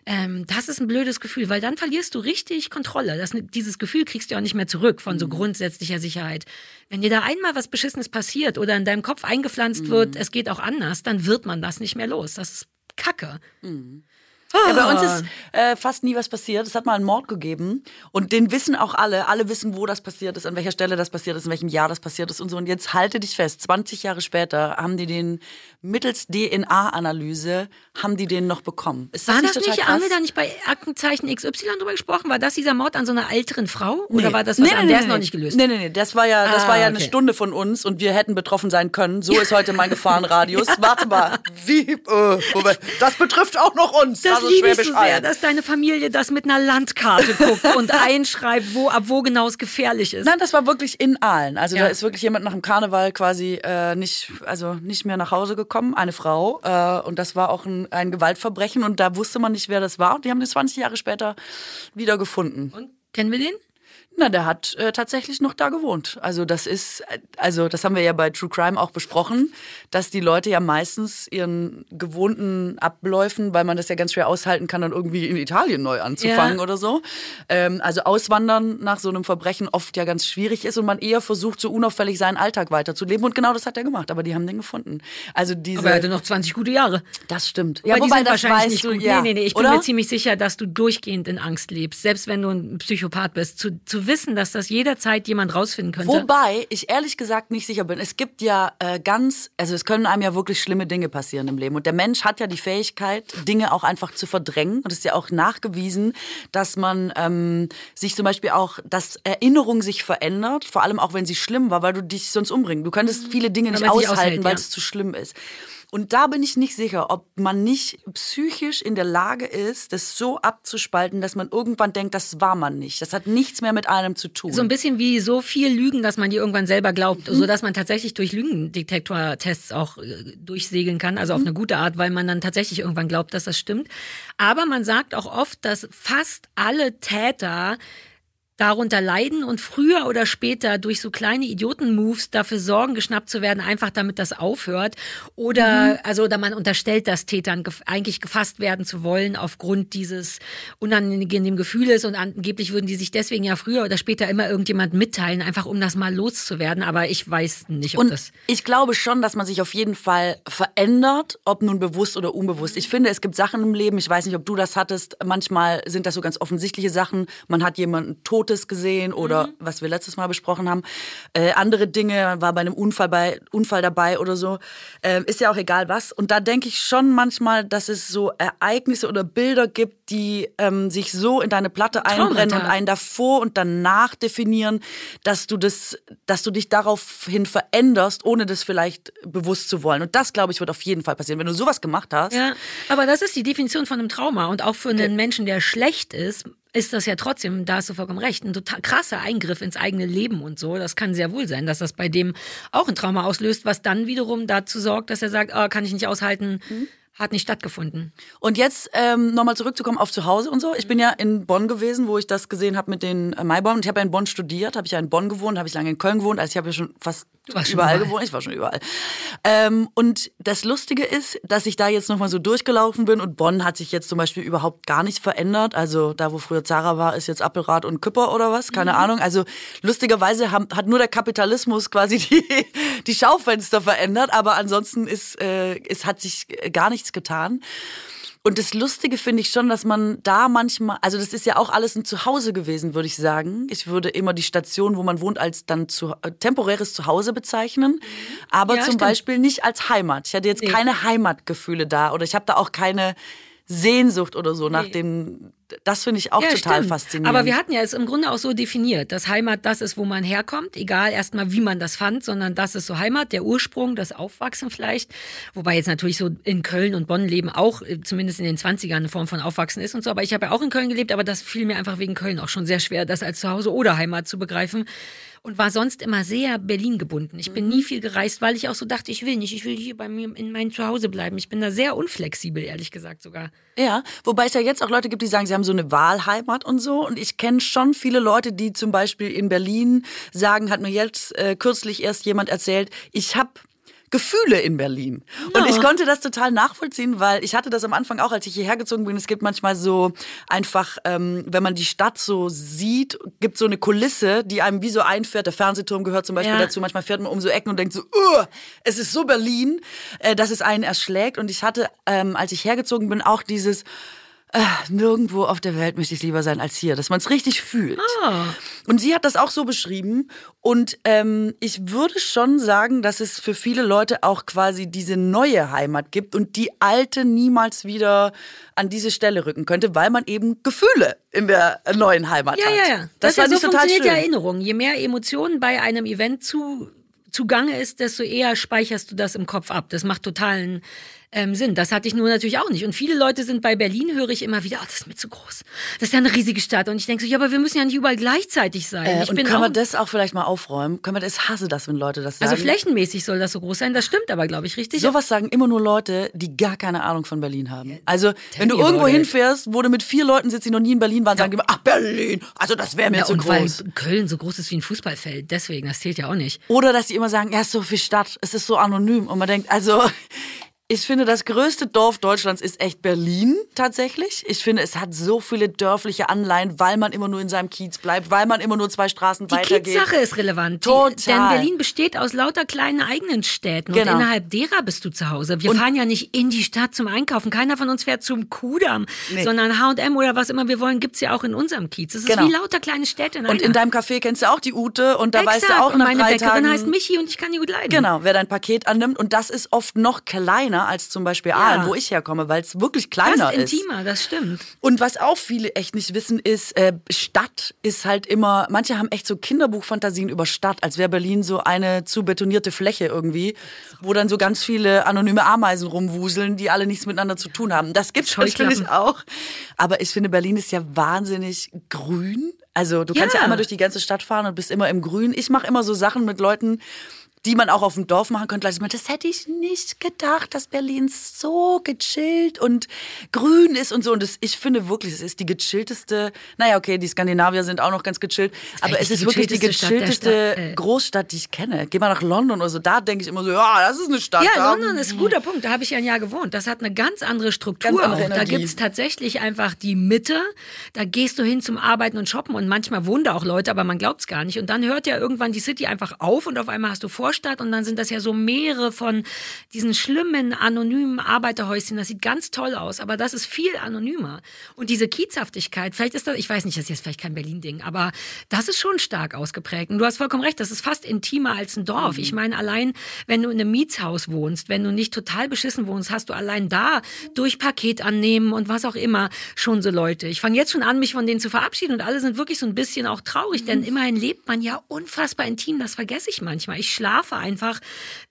Ähm, das ist ein blödes Gefühl, weil dann verlierst du richtig Kontrolle. Das, dieses Gefühl kriegst du auch nicht mehr zurück von so mhm. grundsätzlicher Sicherheit. Wenn dir da einmal was Beschissenes passiert oder in deinem Kopf eingepflanzt mhm. wird, es geht auch anders, dann wird man das nicht mehr los. Das ist Kacke. Mhm. Ja, bei uns ist äh, fast nie was passiert. Es hat mal einen Mord gegeben und den wissen auch alle. Alle wissen, wo das passiert ist, an welcher Stelle das passiert ist, in welchem Jahr das passiert ist und so. Und jetzt halte dich fest, 20 Jahre später haben die den mittels DNA-Analyse haben die den noch bekommen. Ist das war nicht das nicht, krass? haben wir da nicht bei Aktenzeichen XY drüber gesprochen? War das dieser Mord an so einer älteren Frau? Oder war das was nee, nee, nee, Der ist noch nicht gelöst. Nee, nee, nee, das war ja, das ah, war ja okay. eine Stunde von uns und wir hätten betroffen sein können. So ist heute mein Gefahrenradius. Warte mal, wie, äh, das betrifft auch noch uns. Das, das liebe ich so sehr, dass deine Familie das mit einer Landkarte guckt und einschreibt, wo, ab wo genau es gefährlich ist. Nein, das war wirklich in Aalen. Also ja. da ist wirklich jemand nach dem Karneval quasi äh, nicht, also nicht mehr nach Hause gekommen gekommen, eine Frau. Äh, und das war auch ein, ein Gewaltverbrechen. Und da wusste man nicht, wer das war. Und die haben den 20 Jahre später wieder gefunden. Und kennen wir den? Na, der hat äh, tatsächlich noch da gewohnt. Also das ist, also das haben wir ja bei True Crime auch besprochen, dass die Leute ja meistens ihren gewohnten Abläufen, weil man das ja ganz schwer aushalten kann, dann irgendwie in Italien neu anzufangen ja. oder so. Ähm, also auswandern nach so einem Verbrechen oft ja ganz schwierig ist und man eher versucht, so unauffällig seinen Alltag weiterzuleben. Und genau das hat er gemacht. Aber die haben den gefunden. Also diese. Aber er hatte noch 20 gute Jahre. Das stimmt. Ja, wobei das wahrscheinlich nicht du, gut. Ja. Nee, nee, nee. Ich bin oder? mir ziemlich sicher, dass du durchgehend in Angst lebst, selbst wenn du ein Psychopath bist. Zu, zu wissen, dass das jederzeit jemand rausfinden könnte. Wobei ich ehrlich gesagt nicht sicher bin. Es gibt ja äh, ganz, also es können einem ja wirklich schlimme Dinge passieren im Leben. Und der Mensch hat ja die Fähigkeit, Dinge auch einfach zu verdrängen. Und es ist ja auch nachgewiesen, dass man ähm, sich zum Beispiel auch, dass Erinnerung sich verändert, vor allem auch wenn sie schlimm war, weil du dich sonst umbringst. Du könntest viele Dinge nicht aushalten, weil es zu schlimm ist. Und da bin ich nicht sicher, ob man nicht psychisch in der Lage ist, das so abzuspalten, dass man irgendwann denkt, das war man nicht. Das hat nichts mehr mit einem zu tun. So ein bisschen wie so viel Lügen, dass man die irgendwann selber glaubt, mhm. so dass man tatsächlich durch Lügendetektortests auch äh, durchsegeln kann, also auf mhm. eine gute Art, weil man dann tatsächlich irgendwann glaubt, dass das stimmt. Aber man sagt auch oft, dass fast alle Täter darunter leiden und früher oder später durch so kleine Idioten-Moves dafür sorgen, geschnappt zu werden, einfach damit das aufhört. Oder, mhm. also, oder man unterstellt, dass Tätern gef eigentlich gefasst werden zu wollen aufgrund dieses unangenehmen Gefühles und angeblich würden die sich deswegen ja früher oder später immer irgendjemand mitteilen, einfach um das mal loszuwerden. Aber ich weiß nicht, ob und das. Ich glaube schon, dass man sich auf jeden Fall verändert, ob nun bewusst oder unbewusst. Ich finde, es gibt Sachen im Leben, ich weiß nicht, ob du das hattest, manchmal sind das so ganz offensichtliche Sachen. Man hat jemanden tot Totes gesehen oder mhm. was wir letztes Mal besprochen haben. Äh, andere Dinge, war bei einem Unfall, bei, Unfall dabei oder so. Äh, ist ja auch egal was. Und da denke ich schon manchmal, dass es so Ereignisse oder Bilder gibt, die ähm, sich so in deine Platte einbrennen und einen davor und danach definieren, dass du das, dass du dich daraufhin veränderst, ohne das vielleicht bewusst zu wollen. Und das, glaube ich, wird auf jeden Fall passieren. Wenn du sowas gemacht hast. Ja, aber das ist die Definition von einem Trauma. Und auch für einen Menschen, der schlecht ist, ist das ja trotzdem, da hast du vollkommen recht, ein total krasser Eingriff ins eigene Leben und so. Das kann sehr wohl sein, dass das bei dem auch ein Trauma auslöst, was dann wiederum dazu sorgt, dass er sagt, oh, kann ich nicht aushalten, mhm hat nicht stattgefunden. Und jetzt ähm, nochmal zurückzukommen auf zu Hause und so. Ich bin ja in Bonn gewesen, wo ich das gesehen habe mit den äh, Maibäumen. Ich habe ja in Bonn studiert, habe ich ja in Bonn gewohnt, habe ich lange in Köln gewohnt. Also ich habe ja schon fast überall, überall gewohnt. Ich war schon überall. Ähm, und das Lustige ist, dass ich da jetzt nochmal so durchgelaufen bin und Bonn hat sich jetzt zum Beispiel überhaupt gar nicht verändert. Also da, wo früher Zara war, ist jetzt Appelrad und Küpper oder was? Keine mhm. Ahnung. Also lustigerweise haben, hat nur der Kapitalismus quasi die, die Schaufenster verändert, aber ansonsten ist, äh, es hat sich gar nichts getan. Und das Lustige finde ich schon, dass man da manchmal, also das ist ja auch alles ein Zuhause gewesen, würde ich sagen. Ich würde immer die Station, wo man wohnt, als dann zu, äh, temporäres Zuhause bezeichnen, aber Ja, zum stimmt. Beispiel nicht als Heimat. Ich hatte jetzt Nee. keine Heimatgefühle da oder ich habe da auch keine Sehnsucht oder so nach Nee. dem. Das finde ich auch Ja, total stimmt. faszinierend. Aber wir hatten ja es im Grunde auch so definiert, dass Heimat das ist, wo man herkommt, egal erstmal, wie man das fand, sondern das ist so Heimat, der Ursprung, das Aufwachsen vielleicht. Wobei jetzt natürlich so in Köln und Bonn leben auch, äh, zumindest in den 20ern, eine Form von Aufwachsen ist und so. Aber ich habe ja auch in Köln gelebt, aber das fiel mir einfach wegen Köln auch schon sehr schwer, das als Zuhause oder Heimat zu begreifen. Und war sonst immer sehr Berlin gebunden. Ich bin Mhm. nie viel gereist, weil ich auch so dachte, ich will nicht, ich will hier bei mir in meinem Zuhause bleiben. Ich bin da sehr unflexibel, ehrlich gesagt sogar. Ja, wobei es ja jetzt auch Leute gibt, die sagen, sie haben so eine Wahlheimat und so. Und ich kenne schon viele Leute, die zum Beispiel in Berlin sagen, hat mir jetzt äh, kürzlich erst jemand erzählt, ich habe Gefühle in Berlin. Und ich konnte das total nachvollziehen, weil ich hatte das am Anfang auch, als ich hierher gezogen bin. Es gibt manchmal so einfach, ähm, wenn man die Stadt so sieht, gibt so eine Kulisse, die einem wie so einfährt. Der Fernsehturm gehört zum Beispiel Ja. dazu. Manchmal fährt man um so Ecken und denkt so, "Ugh, es ist so Berlin, äh, dass es einen erschlägt. Und ich hatte, ähm, als ich hergezogen bin, auch dieses, äh, nirgendwo auf der Welt möchte ich lieber sein als hier, dass man es richtig fühlt. Und sie hat das auch so beschrieben. Und ähm, ich würde schon sagen, dass es für viele Leute auch quasi diese neue Heimat gibt und die alte niemals wieder an diese Stelle rücken könnte, weil man eben Gefühle in der neuen Heimat Ja, hat. ja, ja. Das, Das, fand ja, so total funktioniert schön. ja Erinnerung. Je mehr Emotionen bei einem Event zu, zugange ist, desto eher speicherst du das im Kopf ab. Das macht totalen ähm, Sinn. Das hatte ich nur natürlich auch nicht. Und viele Leute sind bei Berlin, höre ich immer wieder, ah, das ist mir zu groß. Das ist ja eine riesige Stadt. Und ich denke so, ja, aber wir müssen ja nicht überall gleichzeitig sein. Äh, ich und bin können wir das auch vielleicht mal aufräumen? Können wir das, ich hasse das, wenn Leute das sagen. also flächenmäßig soll das so groß sein. Das stimmt aber, glaube ich, richtig. Sowas sagen immer nur Leute, die gar keine Ahnung von Berlin haben. Also, wenn du irgendwo it. hinfährst, wo du mit vier Leuten sitzt, die noch nie in Berlin waren, sagen die immer, ach, Berlin, also das wäre mir ja, zu und groß. weil Köln so groß ist wie ein Fußballfeld. Deswegen, das zählt ja auch nicht. Oder dass die immer sagen, ja, ist so viel Stadt, es ist so anonym. Und man denkt, also, ich finde, das größte Dorf Deutschlands ist echt Berlin tatsächlich. Ich finde, es hat so viele dörfliche Anleihen, weil man immer nur in seinem Kiez bleibt, weil man immer nur zwei Straßen Die weitergeht. Kiez-Sache ist relevant. Total. Die, denn Berlin besteht aus lauter kleinen eigenen Städten. Genau. Und innerhalb derer bist du zu Hause. Wir fahren ja nicht in die Stadt zum Einkaufen. Keiner von uns fährt zum Kudamm. Nee. Sondern H&M oder was immer wir wollen, gibt's ja auch in unserem Kiez. Es ist Genau. wie lauter kleine Städte in Und in deinem Café kennst du auch die Ute und da weißt du Exakt. auch und nach meine drei Bäckerin Tagen, heißt Michi und ich kann die gut leiden. Genau, wer dein Paket annimmt. Und das ist oft noch kleiner als zum Beispiel Aalen, wo ich herkomme, weil es wirklich kleiner Fast ist. intimer, das stimmt. Und was auch viele echt nicht wissen, ist, äh, Stadt ist halt immer, manche haben echt so Kinderbuchfantasien über Stadt, als wäre Berlin so eine zu betonierte Fläche irgendwie, wo dann so ganz viele anonyme Ameisen rumwuseln, die alle nichts miteinander zu tun haben. Das gibt's natürlich auch. Aber ich finde, Berlin ist ja wahnsinnig grün. Also du kannst ja Ja. einmal durch die ganze Stadt fahren und bist immer im Grün. Ich mache immer so Sachen mit Leuten, die man auch auf dem Dorf machen könnte. Also, das hätte ich nicht gedacht, dass Berlin so gechillt und grün ist und so. Und das, ich finde wirklich, es ist die gechillteste, naja, okay, die Skandinavier sind auch noch ganz gechillt, aber es ist wirklich die gechillteste Stadt äh. Großstadt, die ich kenne. Geh mal nach London oder so, da denke ich immer so, ja, das ist eine Stadt. Ja, da- London ist ein guter Punkt. Da habe ich ja ein Jahr gewohnt. Das hat eine ganz andere Struktur. Ganz andere auch. Da Energie. gibt's tatsächlich einfach die Mitte. Da gehst du hin zum Arbeiten und Shoppen und manchmal wohnen da auch Leute, aber man glaubt's gar nicht. Und dann hört ja irgendwann die City einfach auf und auf einmal hast du Vorstadt und dann sind das ja so mehrere von diesen schlimmen, anonymen Arbeiterhäuschen. Das sieht ganz toll aus, aber das ist viel anonymer. Und diese Kiezhaftigkeit, vielleicht ist das, ich weiß nicht, das ist jetzt vielleicht kein Berlin-Ding, aber das ist schon stark ausgeprägt. Und du hast vollkommen recht, das ist fast intimer als ein Dorf. Ich meine, allein, wenn du in einem Mietshaus wohnst, wenn du nicht total beschissen wohnst, hast du allein da durch Paket annehmen und was auch immer schon so Leute. Ich fange jetzt schon an, mich von denen zu verabschieden und alle sind wirklich so ein bisschen auch traurig, denn immerhin lebt man ja unfassbar intim, das vergesse ich manchmal. Ich schlafe einfach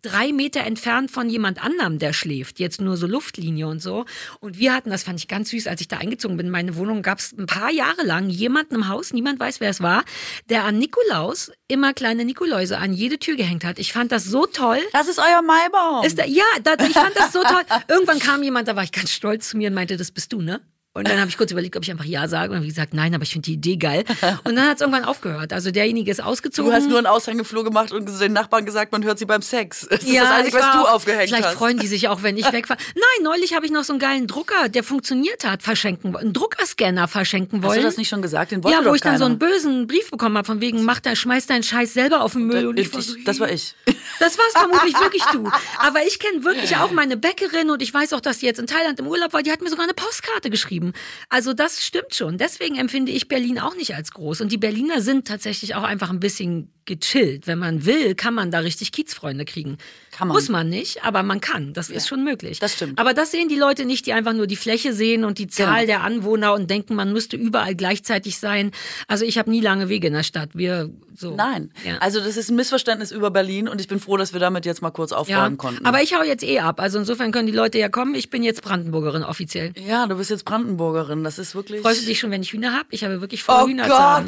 drei Meter entfernt von jemand anderem, der schläft. Jetzt nur so Luftlinie und so. Und wir hatten, das fand ich ganz süß, als ich da eingezogen bin in meine Wohnung, gab es ein paar Jahre lang jemanden im Haus, niemand weiß, wer es war, der an Nikolaus immer kleine Nikoläuse an jede Tür gehängt hat. Ich fand das so toll. Das ist euer Maibaum. Ist da, ja, da, ich fand das so toll. Irgendwann kam jemand, da war ich ganz stolz zu mir und meinte, das bist du, ne? Und dann habe ich kurz überlegt, ob ich einfach Ja sage. Und dann habe ich gesagt, nein, aber ich finde die Idee geil. Und dann hat es irgendwann aufgehört. Also derjenige ist ausgezogen. Du hast nur einen Aushangeflur gemacht und den Nachbarn gesagt, man hört sie beim Sex. Das ist ja, das Einzige, ich was war du aufgehängt Vielleicht hast. freuen die sich auch, wenn ich weg war. Nein, neulich habe ich noch so einen geilen Drucker, der funktioniert hat, verschenken wollen. Einen Druckerscanner verschenken wollen. Hast du das nicht schon gesagt? Den wollte ja, wo ich dann so keiner. einen bösen Brief bekommen habe, von wegen, mach da, schmeiß deinen Scheiß selber auf den Müll. Und ich war so, ich, das war ich. Das war's vermutlich wirklich du. Aber ich kenne wirklich auch meine Bäckerin und ich weiß auch, dass die jetzt in Thailand im Urlaub war. Die hat mir sogar eine Postkarte geschrieben. Also das stimmt schon. Deswegen empfinde ich Berlin auch nicht als groß. Und die Berliner sind tatsächlich auch einfach ein bisschen gechillt. Wenn man will, kann man da richtig Kiezfreunde kriegen. Kann man. Muss man nicht, aber man kann. Das ist schon möglich. das stimmt. Aber das sehen die Leute nicht, die einfach nur die Fläche sehen und die Zahl Genau. der Anwohner und denken, man müsste überall gleichzeitig sein. Also ich habe nie lange Wege in der Stadt. Wir so. Nein. Ja. Also das ist ein Missverständnis über Berlin und ich bin froh, dass wir damit jetzt mal kurz Ja, aufräumen konnten. aber ich hau jetzt eh ab. Also insofern können die Leute ja kommen. Ich bin jetzt Brandenburgerin offiziell. ja, du bist jetzt Brandenburgerin. Das ist wirklich. Freust du dich schon, wenn ich Hühner habe? Ich habe wirklich vor, Oh Hühner zu Gott!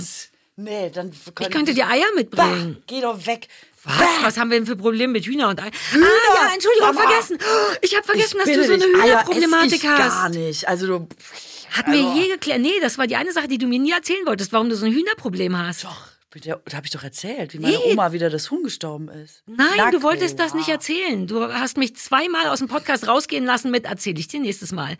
Nee, dann Ich könnte dir Eier Bah, mitbringen. geh doch weg. Was? Was haben wir denn für Probleme mit Hühner und Eier? Ah ja, Entschuldigung, Mama. vergessen. Oh, Ich habe vergessen, dass bitte du so eine Hühnerproblematik ess ich gar hast. nicht. Also du. Hatten wir Also- je geklärt. Nee, das war die eine Sache, die du mir nie erzählen wolltest, warum du so ein Hühnerproblem hast. Doch, da habe ich doch erzählt, wie meine Nee. Oma wieder das Huhn gestorben ist. Nein, Na du wolltest das klar. nicht erzählen. Du hast mich zweimal aus dem Podcast rausgehen lassen mit, erzähle ich dir nächstes Mal.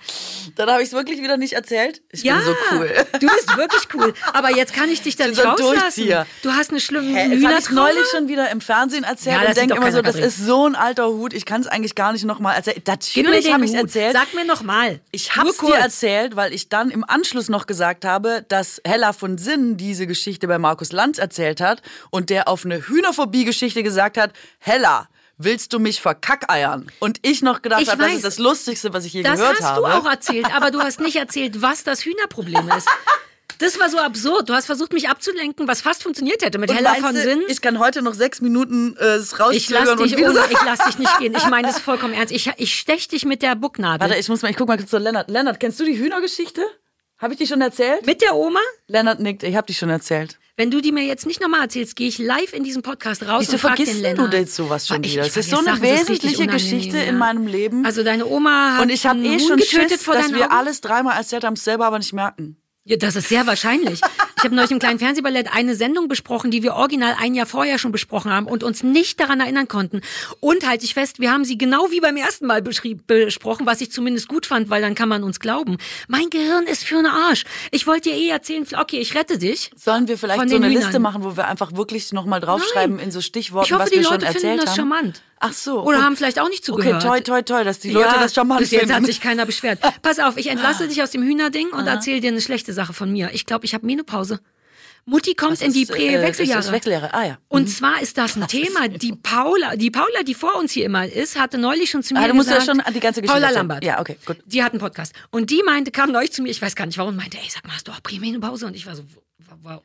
Dann habe ich es wirklich wieder nicht erzählt. Ich Ja, bin so cool. du bist wirklich cool. Aber jetzt kann ich dich da nicht rauslassen. Du hast eine schlimme Hä, das habe ich neulich schon wieder im Fernsehen erzählt Ja, das und denke immer so, das ist so ein alter Hut, ich kann es eigentlich gar nicht nochmal erzählen. Natürlich habe ich es erzählt. Sag mir noch mal. Ich habe es dir erzählt, weil ich dann im Anschluss noch gesagt habe, dass Hella von Sinn diese Geschichte bei Markus Lanz erzählt hat und der auf eine Hühnerphobie-Geschichte gesagt hat, Hella, willst du mich verkackeiern? Und ich noch gedacht habe, das ist das Lustigste, was ich je Das gehört hast habe. du auch erzählt, aber du hast nicht erzählt, was das Hühnerproblem ist. Das war so absurd. Du hast versucht, mich abzulenken, was fast funktioniert hätte mit Und Hella von Sinn. Ich kann heute noch sechs Minuten äh, es Ich lass und dich ohne, ich lass dich nicht gehen. Ich meine das vollkommen ernst. Ich, ich stech dich mit der Bucknadel. Warte, ich muss mal, ich guck mal kurz zu Lennart. Lennart, kennst du die Hühnergeschichte? Habe ich die schon erzählt? mit der Oma? Lennart nickt, ich habe die schon erzählt. Wenn du die mir jetzt nicht nochmal erzählst, gehe ich live in diesem Podcast raus Wieso und frag vergisst den denn du Lennart. jetzt sowas schon ich- wieder? ich Das ist so eine Sachen, wesentliche Geschichte ja. in meinem Leben. Also deine Oma hat und ich habe eh schon getötet Schiss, vor dass wir alles dreimal erzählt haben, es selber aber nicht merken. Ja, das ist sehr wahrscheinlich. Ich habe neulich im kleinen Fernsehballett eine Sendung besprochen, die wir original ein Jahr vorher schon besprochen haben und uns nicht daran erinnern konnten. Und halte ich fest, wir haben sie genau wie beim ersten Mal besprochen, was ich zumindest gut fand, weil dann kann man uns glauben. Mein Gehirn ist für einen Arsch. Ich wollte dir eh erzählen, okay, ich rette dich. Sollen wir vielleicht so eine Hühnern. Liste machen, wo wir einfach wirklich nochmal draufschreiben Nein. in so Stichworten, Ich hoffe, was die wir schon Leute erzählt finden das haben? charmant. Ach so. Oder haben vielleicht auch nicht zugehört. Okay, toi, toi, toi, dass die Leute das charmant bis jetzt finden. hat sich keiner beschwert. Pass auf, ich entlasse dich aus dem Hühnerding und erzähle dir eine schlechte Sache von mir. Ich glaube, ich habe Menopause. Mutti kommt Das in die ist, äh, Prä-Wechseljahre. ist das Wechseljahre, ah ja. Und zwar ist das ein Thema. Die Paula, die Paula, die vor uns hier immer ist, hatte neulich schon zu mir Ah, du musst ja gesagt, schon die ganze Geschichte Paula. Lambert. Ja, okay, gut. Die hat einen Podcast. Und die meinte, kam neulich zu mir, ich weiß gar nicht warum, meinte, ey, sag mal, hast du auch Prämenopause? Und ich war so, was?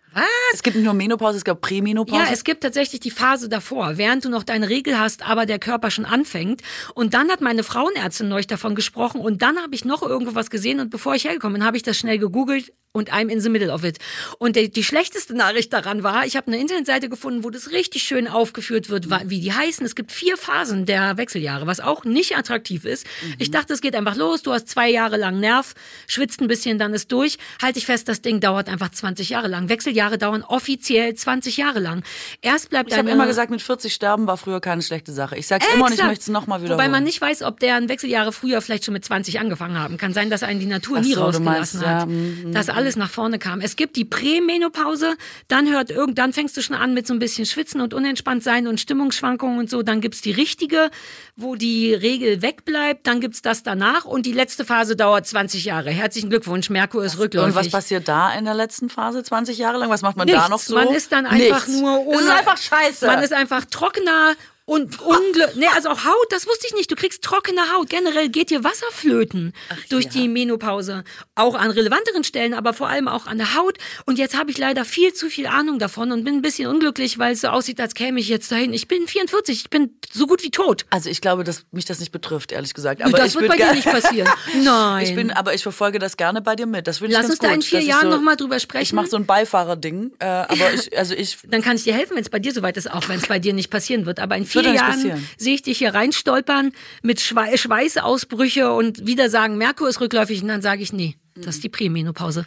Es gibt nicht nur Menopause, es gibt Prämenopause. Ja, es gibt tatsächlich die Phase davor, während du noch deine Regel hast, aber der Körper schon anfängt. Und dann hat meine Frauenärztin neulich davon gesprochen und dann habe ich noch irgendwo was gesehen und bevor ich hergekommen bin, habe ich das schnell gegoogelt und I'm in the middle of it. Und die, die schlechteste Nachricht daran war, ich habe eine Internetseite gefunden, wo das richtig schön aufgeführt wird, wie die heißen. Es gibt vier Phasen der Wechseljahre, was auch nicht attraktiv ist. Ich dachte, es geht einfach los, du hast zwei Jahre lang Nerv, schwitzt ein bisschen, dann ist durch. Halte ich fest, das Ding dauert einfach 20 Jahre lang. Wechseljahre dauern offiziell 20 Jahre lang. Erst bleibt ich habe immer gesagt, mit 40 sterben war früher keine schlechte Sache. Ich sag's immer und ich möchte es nochmal wiederholen. Wobei man nicht weiß, ob deren Wechseljahre früher vielleicht schon mit 20 angefangen haben. Kann sein, dass einen die Natur Ach nie so, rausgelassen meinst, ja, hat. mhm, dass alles nach vorne kam. Es gibt die Prämenopause, dann hört irgend, dann fängst du schon an mit so ein bisschen Schwitzen und unentspannt sein und Stimmungsschwankungen und so. Dann gibt's die richtige, wo die Regel wegbleibt. Dann gibt's das danach und die letzte Phase dauert 20 Jahre. Herzlichen Glückwunsch, Merkur ist rückläufig. und was passiert da in der letzten Phase, 20 Jahre lang? Was macht man da Nichts. noch so? Man ist dann einfach Nichts. nur ohne. Es ist einfach scheiße. Man ist einfach trockener und unglü nee, also auch Haut, das wusste ich nicht. Du kriegst trockene Haut. Generell geht dir Wasser flöten durch ja. die Menopause. Auch an relevanteren Stellen, aber vor allem auch an der Haut. Und jetzt habe ich leider viel zu viel Ahnung davon und bin ein bisschen unglücklich, weil es so aussieht, als käme ich jetzt dahin. Ich bin 44, ich bin so gut wie tot. also ich glaube, dass mich das nicht betrifft, ehrlich gesagt. Aber das ich wird bei dir nicht passieren. Nein. Ich bin, aber ich verfolge das gerne bei dir mit. Das finde ich Lass uns da gut. in vier Jahren so, noch mal drüber sprechen. Ich mache so ein Beifahrerding, äh, aber ich, also ich, Dann kann ich dir helfen, wenn es bei dir soweit ist, auch wenn es bei dir nicht passieren wird. Aber in vier Jahren sehe ich dich hier reinstolpern mit Schwei Schweißausbrüche und wieder sagen, Merkur ist rückläufig und dann sage ich, nee, das ist die Prämenopause.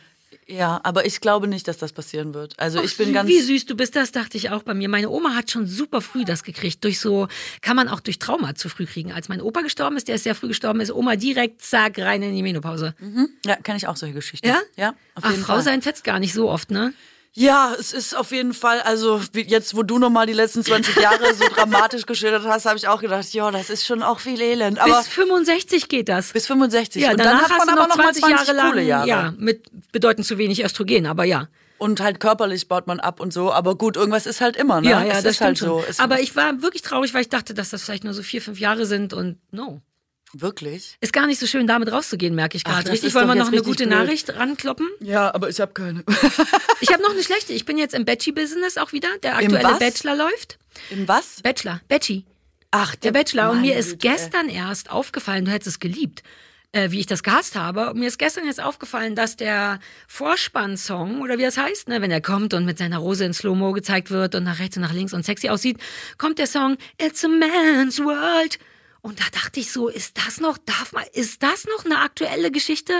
Ja, aber ich glaube nicht, dass das passieren wird. Also ich bin ganz. Wie süß du bist, das dachte ich auch bei mir. Meine Oma hat schon super früh das gekriegt. Durch so, kann man auch durch Trauma zu früh kriegen. Als mein Opa gestorben ist, der ist sehr früh gestorben, ist Oma direkt, zack, rein in die Menopause. Ja, kenne ich auch solche Geschichten. Ja? Ja, auf Ach, jeden Frau Fall. sein fetzt gar nicht so oft, ne? Ja, es ist auf jeden Fall, also jetzt, wo du nochmal die letzten 20 Jahre so dramatisch geschildert hast, habe ich auch gedacht, ja, das ist schon auch viel Elend. Aber Bis 65 geht das. bis 65. ja, und danach dann hat man aber noch noch mal 20 20 Jahre lang, coole Jahre. ja, mit bedeutend zu wenig Östrogen, aber ja. Und halt körperlich baut man ab und so. Aber gut, irgendwas ist halt immer, ne? Ja, ja, es das ist halt so. schon. Es, Aber ich war wirklich traurig, weil ich dachte, dass das vielleicht nur so vier, fünf Jahre sind und no. Wirklich? Ist gar nicht so schön, damit rauszugehen, merke ich Ach, gerade. Richtig, ist wollen wir noch eine gute blöd. Nachricht rankloppen? Ja, aber ich habe keine. Ich habe noch eine schlechte. Ich bin jetzt im Bachelor-Business auch wieder. Der aktuelle? Bachelor läuft. Im was? Bachelor, Bachelor. Ach, Der Bachelor. Und mir ist Güte, ey. gestern erst aufgefallen, du hättest es geliebt, äh, wie ich das gehasst habe. Und mir ist gestern jetzt aufgefallen, dass der Vorspann-Song, oder wie das heißt, ne, wenn er kommt und mit seiner Rose in Slow-Mo gezeigt wird und nach rechts und nach links und sexy aussieht, kommt der Song It's a Man's World. Und da dachte ich so, ist das noch, darf man, ist das noch eine aktuelle Geschichte?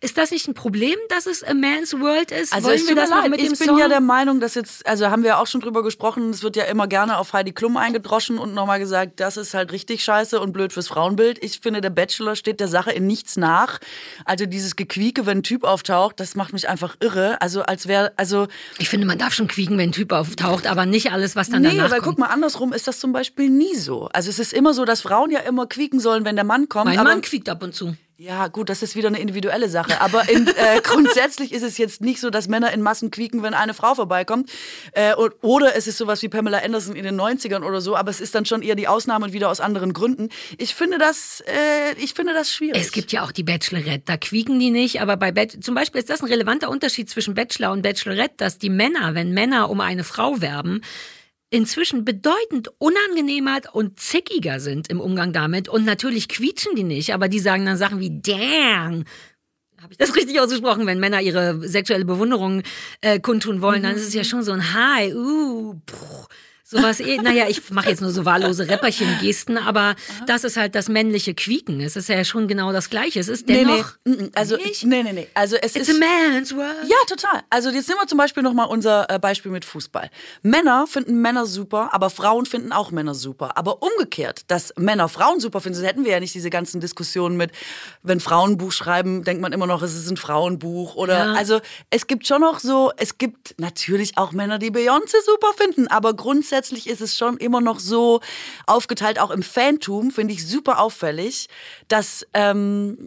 Ist das nicht ein Problem, dass es a man's world ist? Also Wollen wir das noch leid. mit ich dem bin Song? ja der Meinung, dass jetzt, also haben wir auch schon drüber gesprochen, es wird ja immer gerne auf Heidi Klum eingedroschen und nochmal gesagt, das ist halt richtig scheiße und blöd fürs Frauenbild. Ich finde, der Bachelor steht der Sache in nichts nach. Also dieses Gequieke, wenn ein Typ auftaucht, das macht mich einfach irre. Also als wäre, also ich finde, man darf schon quieken, wenn ein Typ auftaucht, aber nicht alles, was dann nee, danach weil kommt. guck mal, andersrum ist das zum Beispiel nie so. Also es ist immer so, dass Frauen ja immer quieken sollen, wenn der Mann kommt. mein aber Mann quiekt ab und zu. Ja, gut, das ist wieder eine individuelle Sache. Aber in, äh, grundsätzlich ist es jetzt nicht so, dass Männer in Massen quieken, wenn eine Frau vorbeikommt. Äh, und, oder es ist sowas wie Pamela Anderson in den 90ern oder so, aber es ist dann schon eher die Ausnahme und wieder aus anderen Gründen. Ich finde das, äh, ich finde das schwierig. Es gibt ja auch die Bachelorette, da quieken die nicht, aber bei Bach zum Beispiel ist das ein relevanter Unterschied zwischen Bachelor und Bachelorette, dass die Männer, wenn Männer um eine Frau werben, inzwischen bedeutend unangenehmer und zickiger sind im Umgang damit. Und natürlich quietschen die nicht, aber die sagen dann Sachen wie Dang. Habe ich das richtig ausgesprochen? Wenn Männer ihre sexuelle Bewunderung äh, kundtun wollen, dann ist es ja schon so ein Hi, uh, puh. Sowas eh, naja, ich mache jetzt nur so wahllose Räpperchen-Gesten, aber das ist halt das männliche Quieken. Es ist ja schon genau das Gleiche. Es ist Nee, dennoch. nee, mm, mm, also Nicht? nee, nee, nee. Also es It's ist a man's world. Ja, total. Also jetzt nehmen wir zum Beispiel nochmal unser äh, Beispiel mit Fußball. Männer finden Männer super, aber Frauen finden auch Männer super. Aber umgekehrt, dass Männer Frauen super finden, hätten wir ja nicht diese ganzen Diskussionen mit, wenn Frauen ein Buch schreiben, denkt man immer noch, es ist ein Frauenbuch. Oder Ja. also es gibt schon noch so, es gibt natürlich auch Männer, die Beyoncé super finden, aber grundsätzlich ist es schon immer noch so aufgeteilt, auch im Fantum, finde ich super auffällig, dass, ähm,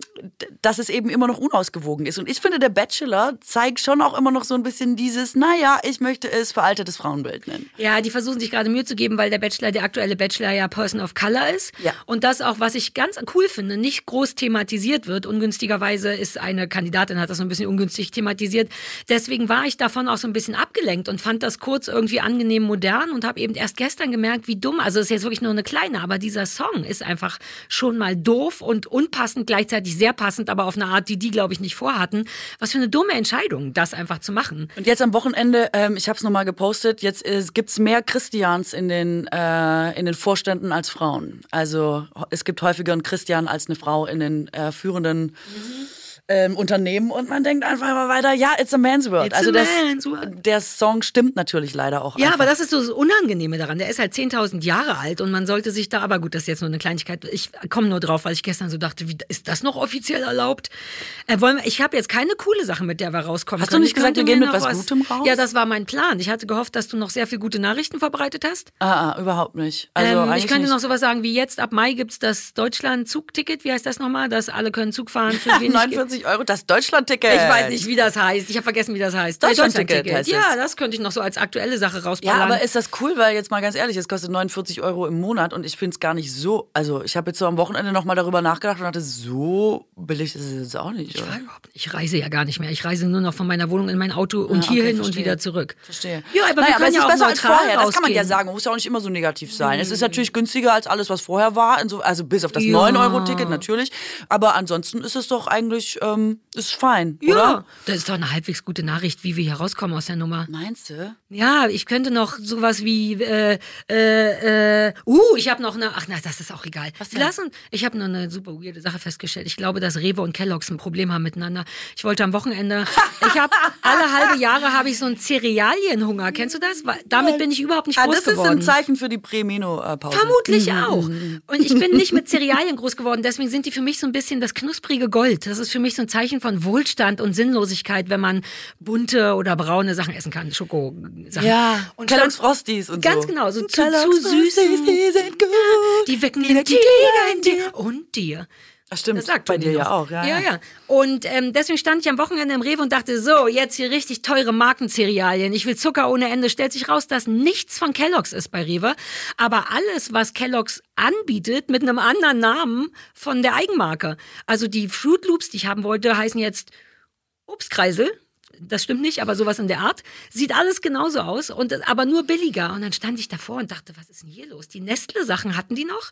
dass es eben immer noch unausgewogen ist. Und ich finde, der Bachelor zeigt schon auch immer noch so ein bisschen dieses, naja, ich möchte es veraltetes Frauenbild nennen. Ja, die versuchen sich gerade Mühe zu geben, weil der Bachelor, der aktuelle Bachelor ja Person of Color ist. Ja. Und das auch, was ich ganz cool finde, nicht groß thematisiert wird. Ungünstigerweise ist eine Kandidatin, hat das so ein bisschen ungünstig thematisiert. Deswegen war ich davon auch so ein bisschen abgelenkt und fand das kurz irgendwie angenehm modern und habe eben erst gestern gemerkt, wie dumm, also es ist jetzt wirklich nur eine kleine, aber dieser Song ist einfach schon mal doof und unpassend, gleichzeitig sehr passend, aber auf eine Art, die die, glaube ich, nicht vorhatten. Was für eine dumme Entscheidung, das einfach zu machen. Und jetzt am Wochenende, ähm, ich habe es nochmal gepostet, jetzt äh, gibt's mehr Christians in den, äh, in den Vorständen als Frauen. Also es gibt häufiger einen Christian als eine Frau in den äh, führenden ähm, Unternehmen und man denkt einfach mal weiter, ja, it's a man's world. It's also das, man's world. der Song stimmt natürlich leider auch. Ja, einfach. aber das ist so das Unangenehme daran. Der ist halt 10.000 Jahre alt und man sollte sich da, aber gut, das ist jetzt nur eine Kleinigkeit. Ich komme nur drauf, weil ich gestern so dachte, wie, ist das noch offiziell erlaubt? Äh, wollen wir, ich habe jetzt keine coole Sache, mit der wir rauskommen. Hast können. du nicht gesagt, wir gehen mit was, was Gutem raus? Ja, das war mein Plan. Ich hatte gehofft, dass du noch sehr viel gute Nachrichten verbreitet hast. Ah, ah überhaupt nicht. Also ähm, ich könnte nicht. noch sowas sagen wie jetzt ab Mai gibt es das Deutschland-Zugticket. Wie heißt das nochmal? Dass alle können Zug fahren für wenig. 49 190 Euro das Deutschlandticket. Ich weiß nicht, wie das heißt. Ich habe vergessen, wie das heißt. Deutschlandticket. Deutschland ja, das könnte ich noch so als aktuelle Sache rauspallern. Ja, aber ist das cool, weil jetzt mal ganz ehrlich, es kostet 49 Euro im Monat und ich finde es gar nicht so. Also, ich habe jetzt so am Wochenende nochmal darüber nachgedacht und hatte so billig ist es jetzt auch nicht. Ich, ich, reise ja gar nicht mehr. Ich reise nur noch von meiner Wohnung in mein Auto ah, und ja, hierhin und wieder zurück. Verstehe. Ja, aber, naja, wir können aber ja auch besser als vorher. Rausgehen. Das kann man ja sagen. Man muss ja auch nicht immer so negativ sein. Mhm. Es ist hm. natürlich günstiger als alles, was vorher war. Also, also bis auf das ja. 9-Euro-Ticket natürlich. Aber ansonsten ist es doch eigentlich. Äh, ähm, ist fein, Ja, oder? das ist doch eine halbwegs gute Nachricht, wie wir hier rauskommen aus der Nummer. Meinst du? Ja, ich könnte noch sowas wie, äh, äh, äh, uh, ich habe noch eine, ach na, das ist auch egal. Was denn? Lassen, ich habe noch eine super weirde Sache festgestellt. Ich glaube, dass Rewe und Kellogg's ein Problem haben miteinander. Ich wollte am Wochenende, ich habe alle halbe Jahre habe ich so einen Cerealienhunger. Kennst du das? Weil Damit bin ich überhaupt nicht Ah, groß das ist geworden. ein Zeichen für die Prämeno-Pause. Vermutlich auch. Und ich bin nicht mit Cerealien groß geworden, deswegen sind die für mich so ein bisschen das knusprige Gold. Das ist für mich so ein Zeichen von Wohlstand und Sinnlosigkeit, wenn man bunte oder braune Sachen essen kann, Schoko-Sachen. Ja, und Kellogg's Frosties und so. Ganz genau, so zu, zu süßen. Frosties, die sind gut. Die wecken Die den Tiger in dir und dir. Ach, stimmt, Das sagt bei dir ja auch. Ja, ja, ja. Und ähm, deswegen stand ich am Wochenende im Rewe und dachte, so, jetzt hier richtig teure Markencerealien. Ich will Zucker ohne Ende. Stellt sich raus, dass nichts von Kellogg's ist bei Rewe. Aber alles, was Kellogg's anbietet, mit einem anderen Namen von der Eigenmarke. Also die Fruit Loops, die ich haben wollte, heißen jetzt Obstkreisel. Das stimmt nicht, aber sowas in der Art. Sieht alles genauso aus, und, aber nur billiger. Und dann stand ich davor und dachte, was ist denn hier los? Die Nestle-Sachen hatten die noch.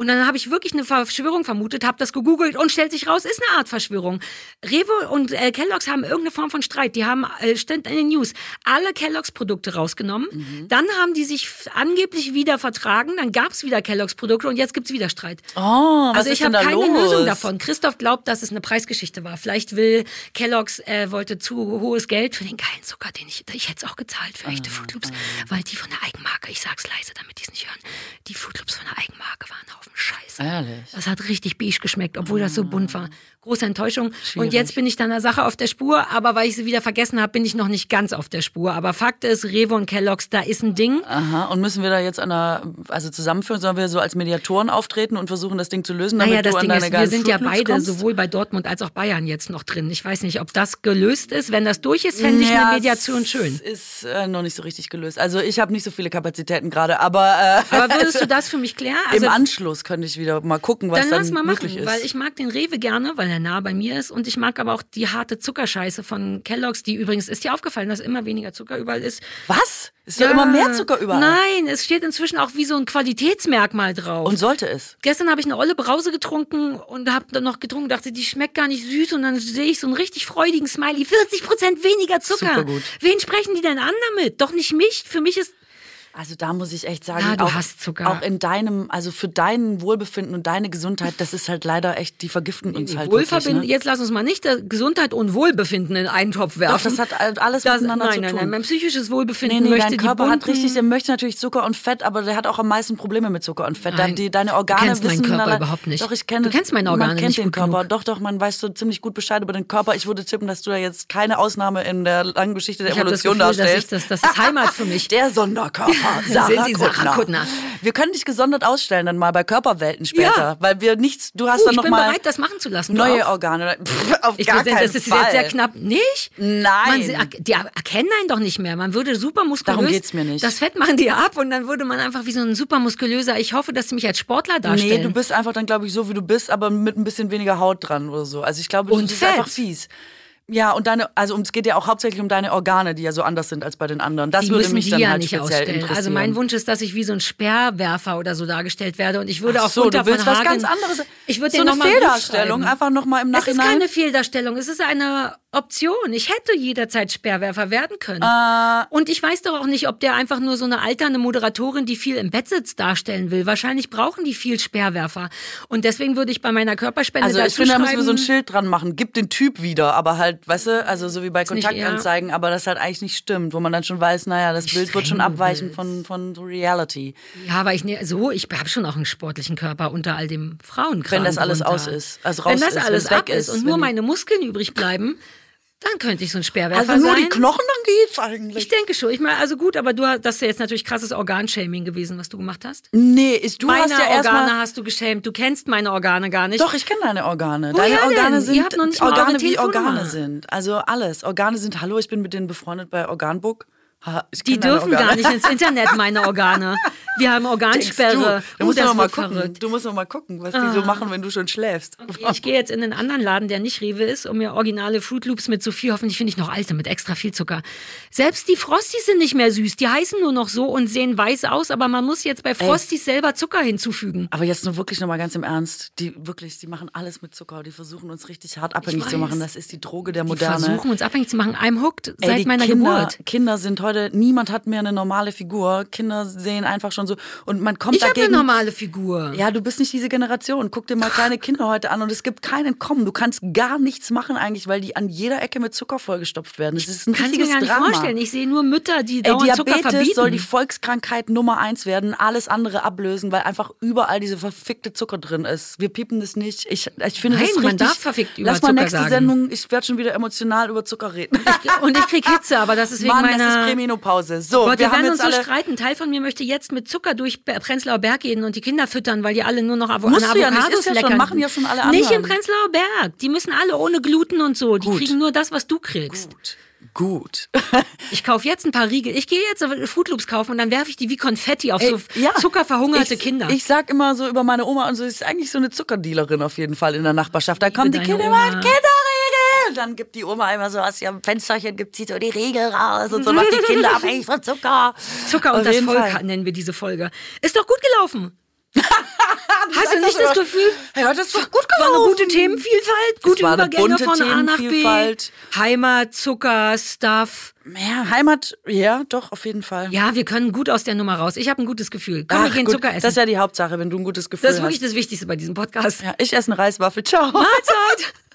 Und dann habe ich wirklich eine Verschwörung vermutet, habe das gegoogelt und stellt sich raus, ist eine Art Verschwörung. Rewe und äh, Kellogg's haben irgendeine Form von Streit. Die haben, äh, stand in den News, alle Kellogg's-Produkte rausgenommen. Dann haben die sich angeblich wieder vertragen. Dann gab es wieder Kellogg's-Produkte und jetzt gibt's wieder Streit. Oh, was Also ich habe keine los? Lösung davon. Christoph glaubt, dass es eine Preisgeschichte war. Vielleicht will Kellogg's äh, wollte zu hohes Geld für den geilen Zucker, den ich ich hätte es auch gezahlt für Ah, echte Fruit Loops, weil die von der Eigenmarke, ich sag's leise, damit die es nicht hören, die Fruit Loops von der Eigenmarke waren Haufen Scheiße. Ehrlich? Das hat richtig beige geschmeckt, obwohl das so bunt war. Große Enttäuschung. Und Schwierig. jetzt bin ich dann der Sache auf der Spur, aber weil ich sie wieder vergessen habe, bin ich noch nicht ganz auf der Spur. Aber Fakt ist, Rewe und Kellogg's, da ist ein Ding. Aha, und müssen wir da jetzt an der, also zusammenführen, sollen wir so als Mediatoren auftreten und versuchen, das Ding zu lösen, damit Naja, das du an Ding deine ist, wir sind ja beide kommst? sowohl bei Dortmund als auch Bayern jetzt noch drin. Ich weiß nicht, ob das gelöst ist. Wenn das durch ist, fände ich Ja, eine Mediation schön. Ist äh, noch nicht so richtig gelöst. Also ich habe nicht so viele Kapazitäten gerade, aber, äh, Aber würdest du das für mich klären? Also, im Anschluss könnte ich wieder mal gucken, was dann dann, lass mal machen, möglich ist. weil ich mag den Rewe gerne, weil er nah bei mir ist und ich mag aber auch die harte Zuckerscheiße von Kellogg's, die übrigens, ist dir aufgefallen, dass immer weniger Zucker überall ist? was? Ist ja immer mehr Zucker überall. Nein, es steht inzwischen auch wie so ein Qualitätsmerkmal drauf. Und sollte es. Gestern habe ich eine olle Brause getrunken und habe dann noch getrunken, dachte, die schmeckt gar nicht süß und dann sehe ich so einen richtig freudigen Smiley, 40 Prozent weniger Zucker. Supergut. Wen sprechen die denn an damit? Doch nicht mich. Für mich ist Also da muss ich echt sagen, Ja, du auch, hast Zucker. auch in deinem, also für dein Wohlbefinden und deine Gesundheit, das ist halt leider echt, die vergiften uns halt Wohlverbinden. wirklich. Ne? Jetzt lass uns mal nicht äh, Gesundheit und Wohlbefinden in einen Topf Doch, werfen. das hat all- alles Das- miteinander nein, zu nein, tun. nein, mein psychisches Wohlbefinden Nee, nee, möchte dein Körper die hat bunten, richtig, der möchte natürlich Zucker und Fett, aber der hat auch am meisten Probleme mit Zucker und Fett. Nein, die, deine du Organe kennst meinen wissen Körper alle- überhaupt nicht. Doch, ich kenne Du kennst meine Organe Man kennt nicht den gut Körper. genug. Doch, doch, man weiß so ziemlich gut Bescheid über den Körper. Ich würde tippen, dass du da jetzt keine Ausnahme in der langen Geschichte der Ich hab das Evolution Gefühl, dass ich darstellst. das- das ist Heimat für mich. Der Sonderkörper. Sarah, Sind Sie Sarah Kuttner. Kuttner? Wir können dich gesondert ausstellen dann mal bei Körperwelten später, Ja. weil wir nichts, du hast Uh, dann ich noch bin mal bereit, das machen zu lassen. Du neue? Organe. Pff, auf Ich gar keinen das ist Fall. jetzt sehr knapp. Nicht? Nein. Man, die erkennen einen doch nicht mehr. Man würde super muskulös. Darum geht's mir nicht. Das Fett machen die ab und dann würde man einfach wie so ein super muskulöser. Ich hoffe, dass sie mich als Sportler darstellen. Nee, du bist einfach dann, glaube ich, so wie du bist, aber mit ein bisschen weniger Haut dran oder so. Also ich glaube, Und das ist Fett. einfach fies. Ja, und deine, also es geht ja auch hauptsächlich um deine Organe, die ja so anders sind als bei den anderen. Das die würde mich dann ja halt nicht speziell ausstellen. interessieren. Also mein Wunsch ist, dass ich wie so ein Speerwerfer oder so dargestellt werde und ich würde Ach auch so, Gunther du willst was Hagen, ganz anderes. Ich würde so den eine Fehldarstellung, einfach nochmal im Es ist Nachhinein. keine Fehldarstellung, es ist eine Option. Ich hätte jederzeit Speerwerfer werden können. Äh. Und ich weiß doch auch nicht, ob der einfach nur so eine alternde Moderatorin, die viel im Bett sitzt, darstellen will. Wahrscheinlich brauchen die viel Speerwerfer. Und deswegen würde ich bei meiner Körperspende also ich finde, da müssen wir so ein Schild dran machen. Gib den Typ wieder, aber halt, weißt du, also so wie bei nicht Kontaktanzeigen, aber das halt eigentlich nicht stimmt, wo man dann schon weiß, naja, das Bild wird schon abweichen von, von Reality. Ja, aber ich ne, so, ich habe schon auch einen sportlichen Körper unter all dem Frauenkram. Wenn das alles drunter. aus ist, also raus Wenn das ist, alles weg ab ist und nur meine Muskeln übrig bleiben, dann könnte ich so ein Speerwerfer Also nur sein. die Knochen, dann geht's eigentlich. Ich denke schon. Ich meine, also gut, aber du hast, das ist ja jetzt natürlich krasses Organshaming gewesen, was du gemacht hast. Nee, ist, du meine hast ja Organe erstmal. hast du geschämt. Du kennst meine Organe gar nicht. Doch, ich kenne deine Organe. Woher deine Organe denn? sind Ihr habt noch nicht Organe wie Organe sind. Also alles. Organe sind, hallo, ich bin mit denen befreundet bei Organbook. Ha, Die dürfen gar nicht ins Internet, meine Organe. Wir haben Organsperre. Du, du musst noch mal gucken. verrückt. Du musst noch mal gucken, was die so machen, wenn du schon schläfst. Okay, ich gehe jetzt in einen anderen Laden, der nicht Rewe ist, um mir originale Fruit Loops mit so viel, hoffentlich finde ich noch alte, mit extra viel Zucker. Selbst die Frosties sind nicht mehr süß. Die heißen nur noch so und sehen weiß aus, aber man muss jetzt bei Frosties selber Zucker hinzufügen. Aber jetzt nur wirklich noch mal ganz im Ernst. Die wirklich, die machen alles mit Zucker. Die versuchen uns richtig hart abhängig zu machen. Das ist die Droge der Die Moderne. versuchen uns abhängig zu machen. I'm hooked Ey, seit die meiner Kinder, Geburt. Kinder sind heute, niemand hat mehr eine normale Figur. Kinder sehen einfach schon so und man kommt Ich habe eine dagegen. normale Figur. Ja, du bist nicht diese Generation. Guck dir mal kleine Kinder heute an und es gibt keinen Kommen. Du kannst gar nichts machen eigentlich, weil die an jeder Ecke mit Zucker vollgestopft werden. Das ist ein Kannst du mir richtiges gar nicht Drama. vorstellen. Ich sehe nur Mütter, die Ey, dauernd Zucker Diabetes verbieten. soll die Volkskrankheit Nummer eins werden, alles andere ablösen, weil einfach überall diese verfickte Zucker drin ist. Wir piepen das nicht. Ich, ich finde Nein, das man richtig. darf verfickt über Lass mal Zucker nächste sagen. Sendung. Ich werde schon wieder emotional über Zucker reden. und ich krieg Hitze, aber das ist wegen Mann, meiner... Prämenopause. So, Gott, wir, wir werden uns so streiten. Teil von mir möchte jetzt mit Zucker durch Prenzlauer Berg gehen und die Kinder füttern, weil die alle nur noch Avo Musst an du ja Avocados nicht, ja schon, leckern. machen ja schon alle Nicht im anderen. Prenzlauer Berg. Die müssen alle ohne Gluten und so. Die Gut. kriegen nur das, was du kriegst. Gut. Ich kaufe jetzt ein paar Riegel. Ich gehe jetzt Fruit Loops kaufen und dann werfe ich die wie Konfetti auf Ey, so ja. zuckerverhungerte ich, Kinder. Ich sag immer so über meine Oma und so, ist eigentlich so eine Zuckerdealerin auf jeden Fall in der Nachbarschaft. Da kommen die Kinder immer, Kinderriegel! Dann gibt die Oma immer so aus ihrem Fensterchen, gibt sie so die Riegel raus und so macht die Kinder abhängig von Zucker. Zucker und Auf das Volk Fall. nennen wir diese Folge. Ist doch gut gelaufen. Hast du nicht das Gefühl? Ja, das ist doch gut War eine gelaufen. gute Themenvielfalt, gute Übergänge bunte von A nach B. Heimat, Zucker, Stuff. Ja, Heimat, ja, doch, auf jeden Fall. Ja, wir können gut aus der Nummer raus. Ich habe ein gutes Gefühl. Komm, wir Ach, gehen gut, Zucker essen. Das ist ja die Hauptsache, wenn du ein gutes Gefühl das ist wirklich hast. das Wichtigste bei diesem Podcast. Ja, ich esse eine Reiswaffel. Ciao. Mahlzeit!